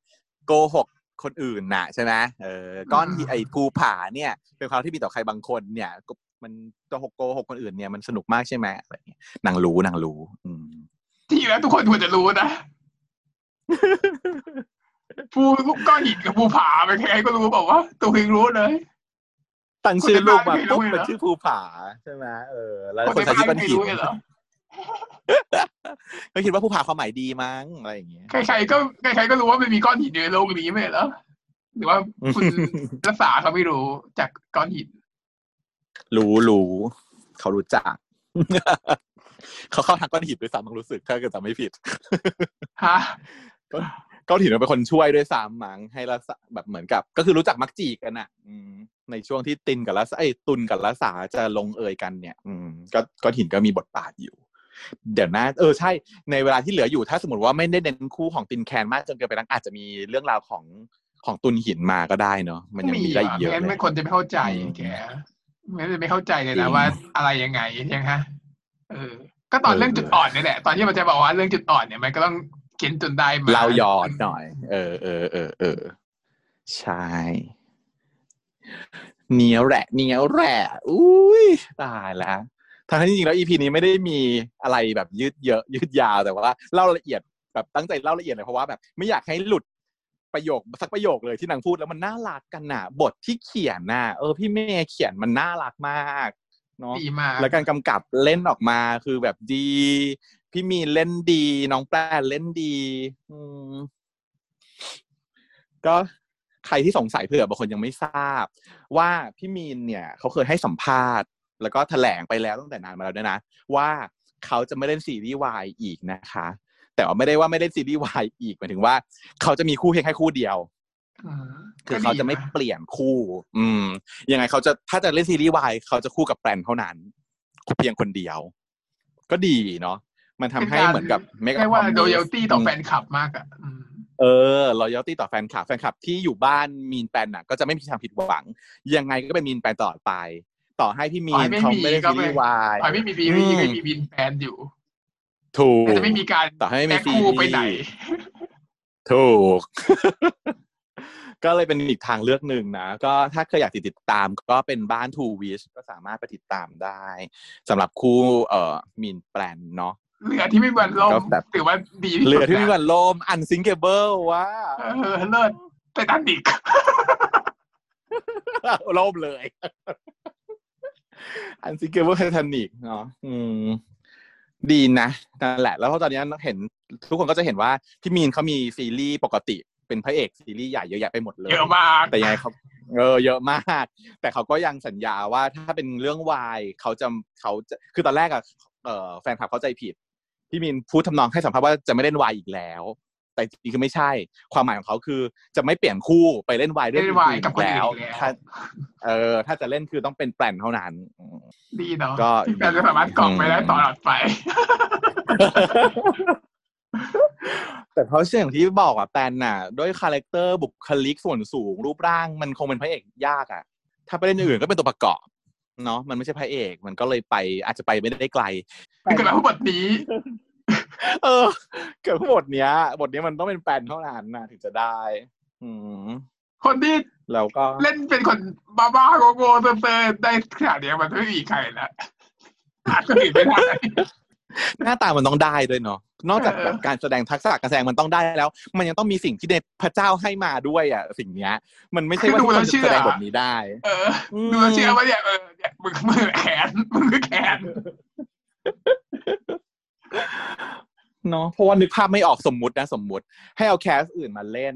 โกหกคนอื่นน่ะใช่ไหมเออก้อนหินไอ้ภูผาเนี่ย เป็นความที่มีต่อใครบางคนเนี่ยก็มันโกหกโกหกคนอื่นเนี่ยมันสนุกมากใช่ไหมอะไรอย่างเงี้ยนางรู้นางรู้ อืมที่แล้วทุกคนควรจะรู้นะภูก้อนหินกับภูผาเป็นใครก็รู้บอกว่าตัวเองรู้เลย ตั้งชื่อลูกมาคนในบ้านไม่รู้ปุ๊บเลยเหรอเป็นชื่อภูผาใช่ไหมเออ แล้วคนคนในใช้บ้านชื่อก้อนหินไม่รู้เลยเหรอก็คิดว่าภูผาความหมายดีมั้งอะไรอย่างเงี้ย ใครๆก็ใครๆก็รู้ว่ามันมีก้อนหินอยู่ในโลกนี้ไม่ใช่เหรอหรือว่าคุณรักษาเขาไม่รู้จากก้อนหิน รู้รู้เขารู้จัก เขาเข้าทางก้อนหินด้วยซ้ำมั้งรู้สึกถ้าเกิดจำไม่ผิดฮะก็ก้อนหินมันเป็นคนช่วยด้วยซ้ำมั้งให้ละสะแบบเหมือนกับ ก็คือรู้จักมักจีกันอะอืม ในช่วงที่ตินกับละไอ้ยตุนกับละสาจะลงเอยกันเนี่ย อืมก็ก้อนหินก็มีบทบาทอยู่ เดี๋ยวนะ เออใช่ ในเวลาที่เหลืออยู่ถ้าสมมติว่าไม่ได้เน้นคู่ของตินแคนมากจนเกินไปนั้นอาจจะมีเรื่องราวของของตุนหินมาก็ได้เนาะมันยังมีได้อีกเยอะงั้นเลไม่ยคนจะไม่เข้าใจอืมแกไม่จะไม่เข้าใจเลยจรินะงว่าอะไรยังไงยังฮะเออ ก็ตอนเออเรื่องจุดอ่อนนี่แหละ ตอนที่มันจะบอกว่าเรื่องจุดอ่อนเนี่ยมันก็ต้องเขียนจนได้มาเรายอดหน่อย เออเออเออเออใช่ เนียวแหละเนียวแหละอุ้ยตายแล้วทางที่จริงๆแล้วอีพีนี้ไม่ได้มีอะไรแบบยืดเยอะ ยืดยาวแต่ว่าเล่าละเอียดแบบตั้งใจเล่าละเอียดเลยเพราะว่าแบบไม่อยากให้หลุดประโยคสักประโยคเลยที่นางพูดแล้วมันน่ารักกันน่ะ บทที่เขียนน่ะเออพี่เมย์เขียนมันน่ารักมากเนาะดีมากแล้วการกำกับเล่นออกมาคือแบบดี พี่มีนเล่นดี น้องแปลนเล่นดี อืมก็ ใครที่สงสัยเผื่อบางคนยังไม่ทราบ ว่าพี่มีนเนี่ยเขาเคยให้สัมภาษณ์ แล้วก็แถลงไปแล้วตั้งแต่นานมาแล้วด้วยนะ ว่าเขาจะไม่เล่นซีรีส์วายอีกนะคะ แต่ว่าไม่ได้ว่าไม่เล่นซีรีส์วายอีกหมายถึงว่า เขาจะมีคู่เพียงแค่คู่เดียวอืมคือเขาจะไม่ก็ดีนเปลี่ยนคู่ อืม ยังไงเขาจะถ้าจะเล่นซีรีส์วายเขาจะคู่กับแปลนเท่านั้นเพียงคนเดียว ก็ดีเนาะมันทำให้เหมือนกับเรียกว่าโดยลตี้ต่อแฟนคลับมากอะอืม เออรอยตี้ต่อแฟนคลับแฟนคลับที่อยู่บ้านมีนแปลนน่ะ ก็จะไม่มีทางผิดหวัง ยังไงก็เป็นมีนแปลนตลอดไป ต่อให้พี่มีต่อนให้ไม่เขามีไม่ได้ก็ซีไม่รีส์วายต่อให้ไม่มีบีอืวีมก็มีบินแฟนอยู่ ถูกแต่จะไม่มีการต่อให้ไม่มีแพ็คคู่ไปไหนซีรีส์ถูก ก็เลยเป็นอีกทางเลือกหนึ่งนะ ก็ถ้าเคยอยากติดตามก็เป็นบ้านทูวิชก็สามารถไปติดตามได้สำหรับคู่เอ่อมีนแปลนเนาะ เรือที่ไม่มีวันล่มก็แบบถือว่าดีที่สุดเรือที่ไม่มีแล้ววันล่ม unsinkable ว่าเออเลิศไททานิกล่มเลย unsinkable ไททานิกเนาะอืมดีนะนั่นแหละ แล้วตอนนี้เห็น ทุกคนก็จะเห็นว่าพี่มีนเขามีซีรีส์ปกติ เป็นพระเอกซีรีส์ใหญ่เยอะแยะไปหมดเลยเยอะมากแต่ยังไงเขาเออเยอะมาก แต่เขาก็ยังสัญญาว่าถ้าเป็นเรื่องวายเขาจะเขาจะคือตอนแรกอะเออแฟนคลับเข้าใจผิด พี่มีนพูดทำนองให้สัมภาษณ์ว่าจะไม่เล่นวายอีกแล้ว แต่จริงๆคือไม่ใช่ ความหมายของเขาคือ จะไม่เปลี่ยนคู่ไปเล่นวายเรื่องเล่นอื่วายนๆกับคนอื่นแล้วอีกแล้วถ้าเออ ถ้าจะเล่นคือต้องเป็นแปลนเท่านั้นอืมดีเนาะก็แต่จะสามารถกรอกไปได้ตลอดไปแต่เพราะเชื่ออย่างที่บอกอะแปลนน่ะ ด้วยคาแรคเตอร์บุคลิกส่วนสูงรูปร่างมันคงเป็นพระเอกยากอะ ถ้าไปเล่นอย่างอื่นก็เป็นตัวประกอบ เนาะมันไม่ใช่พระเอก มันก็เลยไป อาจจะไปไม่ได้ไกลนี่คือเราบทนี้ เออ เกิดบทเนี้ย บทเนี้ยมันต้องเป็นแปลนเท่านั้นนะถึงจะได้ อืมคนที่แล้วก็เล่นเป็นคนบ้าๆโง่ๆเซอร์ๆได้ขนาดเนี้ยมันไม่มีใครละหาคนอื่นไม่ได้ หน้าตามันต้องได้ด้วยเนาะนอกจากเออแบบการแสดงทักษะการแสดงมันต้องได้แล้ว มันยังต้องมีสิ่งที่ในพระเจ้าให้มาด้วยอะ สิ่งเนี้ย มันไม่ใช่ว่าทุกคนจะแสดงบทนี้ได้ เออดูแล้วเชื่อว่าเนี่ยเออเนี่ยมึงมือแขนมึงคือแขนเนาะเพราะว่านึกภาพไม่ออกสมมุตินะ สมมุติ ให้เอาแคสอื่นมาเล่น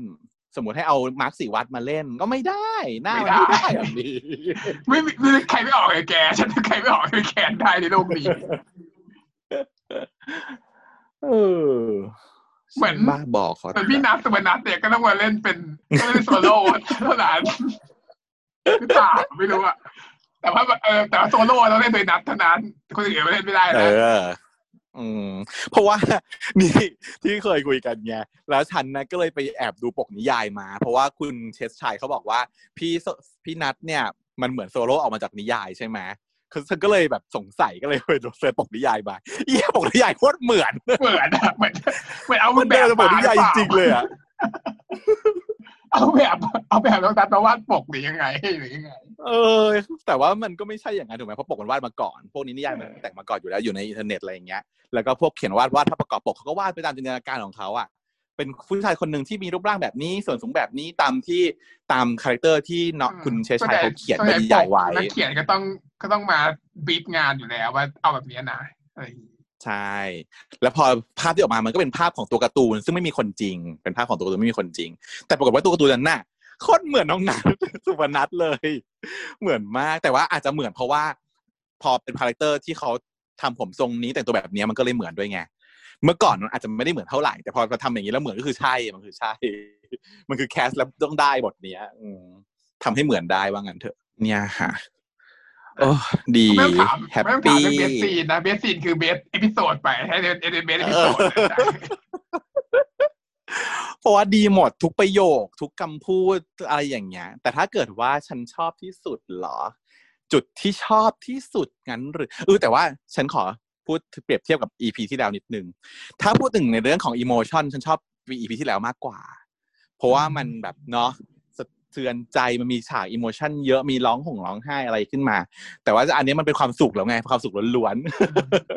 สมมติให้เอามาร์คสีวัดมาเล่น ก็ไม่ได้หน้ามันไม่ได้แบบนี้ไม่มีไม่มีใครไม่ออกเลยแก ฉันใครไม่ออกเลยแขนได้ในโลกนี้ เออเหมือนบ้าบอกขอเหมือนพี่นัทสุวรรณัทเนี่ยก็ต้องมาเล่นเป็นก็เล่นโซโล่เท่านั้นหรือเปล่าไม่รู้อะแต่ว่าเออแต่ว่าโซโล่เราเล่นโดยนัทเท่านั้นคนอื่นไม่เล่นไม่ได้เอนะออืม เพราะว่านี่ที่เคยคุยกันไงแล้วฉันนะก็เลยไปแอบดูปกนิยายมา เพราะว่าคุณเชสชัยเขาบอกว่า พี่โซพี่นัทเนี่ย มันเหมือนโซโล่ออกมาจากนิยายใช่ไหม คือฉันก็เลยแบบสงสัยก็เลยไปดูเสิร์ชปกนิยายมาเอี้ยปกนิยายโคตรเหมือนเหมือนอะเหมือนเหมือนเอามันแบเดิบนปกนิยายจริงๆเลยอะเอาแบบเอาแบบน้องตัดมาวาดปกหรือยังไงหรือยังไง เออ แต่ว่ามันก็ไม่ใช่อย่างนั้นถูกไหมเพราะปกมันวาดมาก่อน พวกนี้นิยายมันแต่งมาก่อนอยู่แล้วอยู่ในอินเทอร์เน็ตอะไรอย่างเงี้ยแล้วก็พวกเขียนวาดวาดถ้าประกอบปกเขาก็วาดไปตามจินตนาการของเขาอะเป็นผู้ชายคนหนึ่งที่มีรูปร่างแบบนี้ ส่วนสูงแบบนี้ตามที่ตามคาแรคเตอร์ที่เนาะคุณเชษชัยเขาเขียนส่วในใหญ่นิยายไว้นักเขียนก็ต้อง ก็ต้องมาบีบงานอยู่แล้วว่าเอาแบบนี้นะอะไรอย่างงี้ใช่ แล้วพอภาพที่ออกมามันก็เป็นภาพของตัวการ์ตูน ซึ่งไม่มีคนจริง เป็นภาพของตัวการ์ตูนไม่มีคนจริง แต่ปรากฏว่าตัวการ์ตูนนั้นน่ะโคตรเหมือนน้องนัทสุวรรณัทเลย เหมือนมากแต่ว่าอาจจะเหมือนเพราะว่า พอเป็นคาแรคเตอร์ที่เขาทำผมทรงนี้แต่งตัวแบบนี้มันก็เลยเหมือนด้วยไงเมื่อก่อนมันอาจจะไม่ได้เหมือนเท่าไหร่แต่พอมาทำอย่างนี้แล้วเหมือนก็คือใช่มันคือใช่ มันคือแคสแล้วต้องได้บทเนี้ย อืมทำให้เหมือนได้ว่างั้นเถอะ เนี่ยฮะ โอ้ดีไม่ต้องถามแฮปไม่ต้องถามปี้เรื่องเบสซีนนะเบสซีนคือเบสเอพิโซดไปให้เดนเอเบสเอพิโซดเพราะว่าดีหมดทุกประโยค ทุกคำพูดอะไรอย่างเงี้ย แต่ถ้าเกิดว่าฉันชอบที่สุดเหรอ จุดที่ชอบที่สุดงั้นหรือเออแต่ว่าฉันขอพูดเปรียบเทียบกับ EP ที่แล้วนิดนึง ถ้าพูดถึงในเรื่องของอิโมชันฉันชอบ EP ที่แล้วมากกว่า เพราะว่ามันแบบเนาะสะ เทือนใจมันมีฉากอิโมชันเยอะมีร้องห่มร้องไห้อะไรขึ้นมา แต่ว่าอันนี้มันเป็นความสุขแล้วไงความสุขล้วน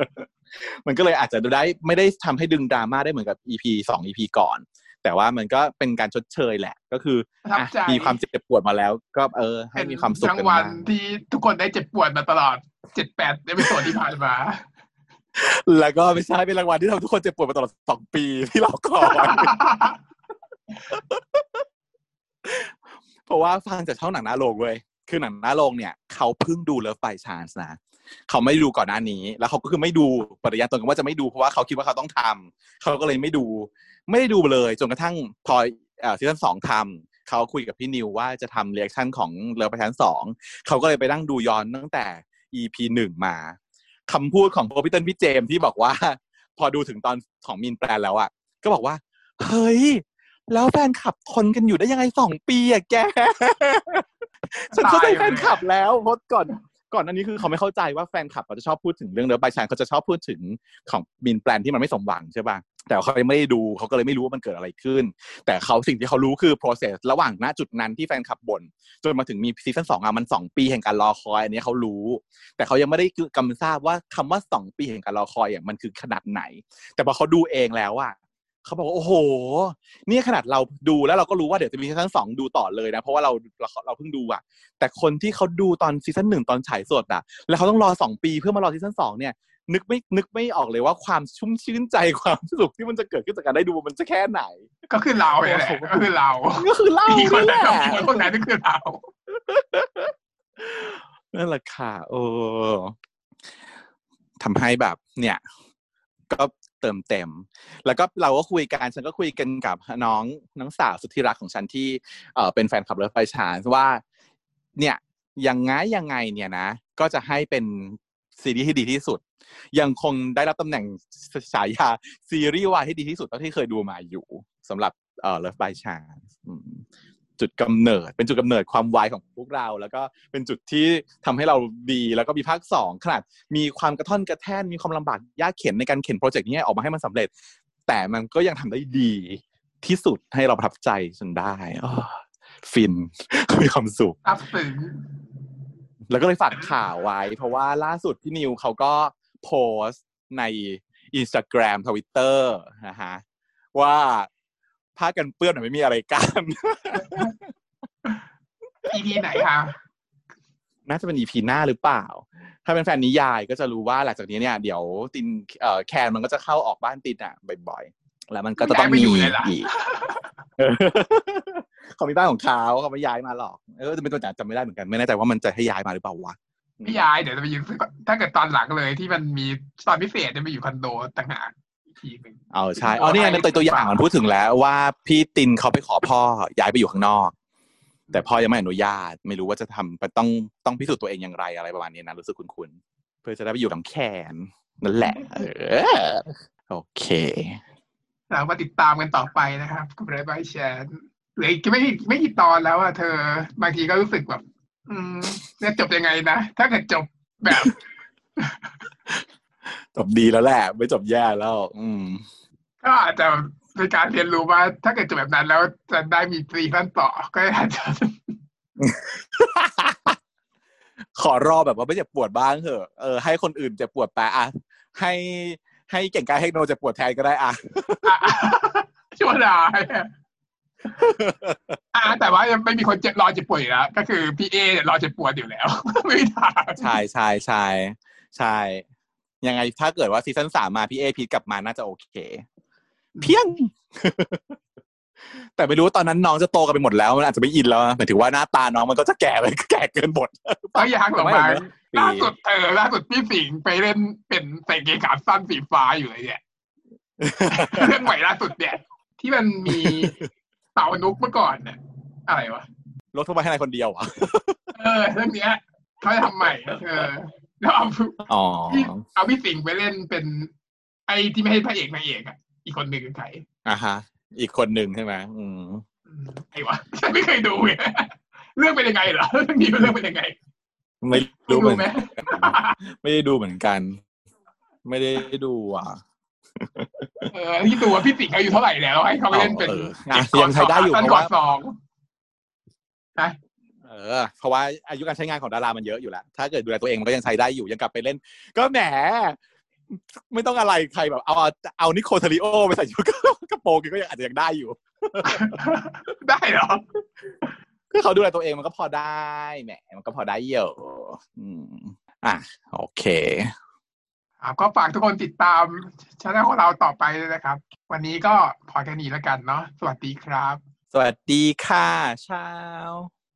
ๆ มันก็เลยอาจจะดูได้ไม่ได้ทำให้ดึงดราม่าได้เหมือนกับ EP สอง EP ก่อน แต่ว่ามันก็เป็นการชดเชยแหละ ก็คือประทับอะใจมีความเจ็บปวดมาแล้ว ก็เออ ให้มีความสุขรางกันวัมาลที่ทุกคนได้เจ็บปวดมาตลอดเจ็ดแปด episode ที่ผ่านมาแล้วก็ไม่ใช่เป็นรางวัลที่ทำให้ทุกคนเจ็บปวดมาตลอดสองปีที่เราคอย เพราะว่าฟังจากช่องหนังหน้าโรงเว้ยคือหนังหน้าโรงเนี่ยเขาเพิ่งดูเลิฟ y ชานส์นะเขาไม่ดูก่อนหน้านี้ แล้วเขาก็คือไม่ดูปฏิญาณตนกันว่าจะไม่ดูเพราะว่าเขาคิดว่าเขาต้องทำเขาก็เลยไม่ดู ไม่ได้ดูเลยจนกระทั่งพอเอ่อซีซั่นสองทำเขาคุยกับพี่นิวว่าจะทำเรีแอคชั่นของเลิฟ y ชานสองเขาก็เลยไปนั่งดูย้อนตั้งแต่ EP หนึ่งมาคำพูดของโพพี่เติ้ลพี่เจมที่บอกว่า พอดูถึงตอนของมินแปลนแล้วอะก็บอกว่า เฮ้ย แล้วแฟนคลับทนกันอยู่ได้ยังไงสองปีอะแก ฉันเข้าใจแฟนคลับแล้วเพราะก่อน ก่อนอันนี้คือเขาไม่เข้าใจว่าแฟนคลับเขาจะชอบพูดถึงเรื่องเลิฟบายชานเขาจะชอบพูดถึงของมินแปลนที่มันไม่สมหวังใช่ป่ะแต่เขายังไม่ได้ดูเขาก็เลยไม่รู้ว่ามันเกิดอะไรขึ้น แต่เขาสิ่งที่เขารู้คือ process ระหว่างณจุดนั้นที่แฟนคลับบ่นจนมาถึงมีซีซั่นสองอะมันสองปีแห่งการรอคอยอันนี้เขารู้ แต่เขายังไม่ได้กำซาบว่าคำว่าสองปีแห่งการรอคอยอย่างมันคือขนาดไหน แต่พอเขาดูเองแล้วอะ เขาบอกว่าโอ้โห เนี่ยขนาดเราดูแล้วเราก็รู้ว่าเดี๋ยวจะมีซีซั่นสองดูต่อเลยนะ เพราะว่าเราเราเราเพิ่งดูอะแต่คนที่เขาดูตอนซีซั่นหนึ่งตอนฉายสดอะแล้วเขาต้องรอสองปีเพื่อมารอซีซั่นสองเนี่ย นึกไม่นึกไม่ออกเลยว่าความชุ่มชื่นใจความสุขที่มันจะเกิดขึ้นจากการได้ดูมันจะแค่ไหน ก็คือเราเนี่ยแหละก็คือเราก็คือเล่าอีกคนนี่นั้แหนละคนคนนั้นก็คือเรานั่นแหละค่ะเออทำให้แบบ เนี่ย ก็ เติมเต็ม แล้วก็เราก็คุยกันฉันก็คุยกันกับน้องน้องสาวสุดที่รักของฉันที่เออเป็นแฟนคลับเลิฟไฟชานว่าเนี่ยยังไงยังไงเนี่ยนะ ก็จะให้เป็นซีรีส์ที่ดีที่สุด ยังคงได้รับตำแหน่งฉายาซีรีส์วายที่ดีที่สุดเท่าที่เคยดูมาอยู่สำหรับเอ่อ Love by Chance อืม จุดกำเนิด เป็นจุดกำเนิดความวายของพวกเรา แล้วก็เป็นจุดที่ทำให้เราดีแล้วก็มีภาคสองขนาดมีความกระท่อนกระแท่นมีความลำบากยากเข็นในการเข็นโปรเจกต์นี้ออกมาให้มันสำเร็จ แต่มันก็ยังทำได้ดีที่สุดให้เราประทับใจจนได้อ้อฟินมีความสุขอับซึ้งแล้วก็เลยฝากข่าวไว้ เพราะว่าล่าสุดพี่นิวเขาก็โพสต์ใน Instagram Twitter นะฮะว่า ผ้ากันเปื้อนหน่อยไม่มีอะไรกันอีพีไหนคะน่าจะเป็น EP หน้าหรือเปล่า ถ้าเป็นแฟนนิยายก็จะรู้ว่าหลังจากนี้เนี่ย เดี๋ยวตินเอ่อแคนมันก็จะเข้าออกบ้านตินอะบ่อยๆ แล้วมันก็จะต้องย้ายไปมีอยู่เลยล่ะอีกเออเขามีบ้านของเขาเขาไม่ย้ายมาหรอกเออจะเป็นตัวจำไม่ได้เหมือนกันไม่แน่ใจว่ามันจะให้ย้ายมาหรือเปล่าวะไม่ย้ายเดี๋ยวจะไปอยู่ถ้าเกิดตอนหลังเลยที่มันมีตอนพิเศษจะไปอยู่คอนโดต่างหากอีก ทีหนึ่งเอาใช่อ๋อนี่ไงในตัวตัวอย่างมันพูดถึงแล้วว่าพี่ตินเขาไปขอพ่อย้ายไปอยู่ข้างนอก แต่พ่อยังไม่อนุญาต ไม่รู้ว่าจะทำต้องต้องพิสูจน์ตัวเองอย่างไรอะไรประมาณนี้นะรู้สึกคุ้นๆเพื่อจะได้ไปอยู่กับแคนนั่นแหละเออโอเคเรามาติดตามกันต่อไปนะครับกับไรบายแชนเหลืออีกไม่ไม่กี่ตอนแล้วอะเธอ บางทีก็รู้สึกแบบ อืมจะจบยังไงนะ ถ้าเกิดจบแบบ จบดีแล้วแหละ ไม่จบแย่แล้ว อืม ก็อาจจะเป็นการเรียนรู้ว่า ถ้าเกิดจบแบบนั้นแล้วจะได้มีซีซั่นต่อก็อาจจะขอรอแบบว่าไม่เจ็บปวดบ้างเถอะเออให้คนอื่นเจ็บปวดไปอะให้ให้เก่งกายให้โนเจ็บปวดแทนก็ได้อะอะชั่วร้ายอะอะแต่ว่ายังไม่มีคนเจ็บรอเจ็บปวดอยู่แล้วก็คือพี่เอเนี่ยรอเจ็บปวดอยู่แล้วไม่มีทางใช่ใช่ใช่ใช่ ยังไงถ้าเกิดว่าซีซั่นสามมาพี่เอพีทกลับมาน่าจะโอเค เพียง แต่ไม่รู้ว่าตอนนั้นน้องจะโตกันไปหมดแล้ว มันอาจจะไม่อินแล้วนะหมายถึงว่าหน้าตาน้องมันก็จะแก่ไปแก่เกินบทก็ยังหรอกไม่มาเห็นนะล่าสุดเธอล่าสุดพี่สิงห์ไปเล่นเป็นใส่เกงขาสั้นสีฟ้าอยู่เลยเนี่ยเรื่องใหม่ล่าสุดเนี่ย ที่มันมีเต่านุกเมื่อก่อนเนี่ยอะไรวะลดเข้าไปให้นายคนเดียวเหรอะเออเรื่องเนี้ยเขาจะทำใหม่เออ แล้วเอาอ๋อพี่เอาพี่สิงห์ไปเล่นเป็นไอ้ที่ไม่ให้พระเอกนางเอกอะ อีกคนหนึ่งคือใครอะฮะ อีกคนหนึ่งใช่ไหมอืมอืมไอ้วะฉันไม่เคยดูไงเรื่องเป็นยังไงเหรอเรื่องนี้เป็นเรื่องเป็นยังไง ไม่รู้เหมือนไหมไม่ได้ดูเหมือนกัน ไม่ได้ดูอะเออที่ดูว่าพี่สิงห์อายุเท่าไหร่แล้วให้เขาไปเล่นเป็นเอออะยังใช้ได้อยู่สั้นเพกราะว่าว่าส องนะเออ เพราะว่าอายุการใช้งานของดารามันเยอะอยู่แล้ว ถ้าเกิดดูแลตัวเองมันก็ยังใช้ได้อยู่ยังกลับไปเล่น ก็แหมไม่ต้องอะไรใครแบบ เอาเอาเอานิโคลเทริโอไปใส่ชุดกระโปรงก็ยังอาจจะยังได้อยู่ ได้เหรอคือเขาดูแลตัวเองมันก็พอได้แหมมันก็พอได้เยอะอืมอะโอเคครับก็ฝากทุกคนติดตามช่องของเราต่อไปเลยนะครับ วันนี้ก็พอแค่นี้แล้วกันเนาะสวัสดีครับ สวัสดีค่ะเช้า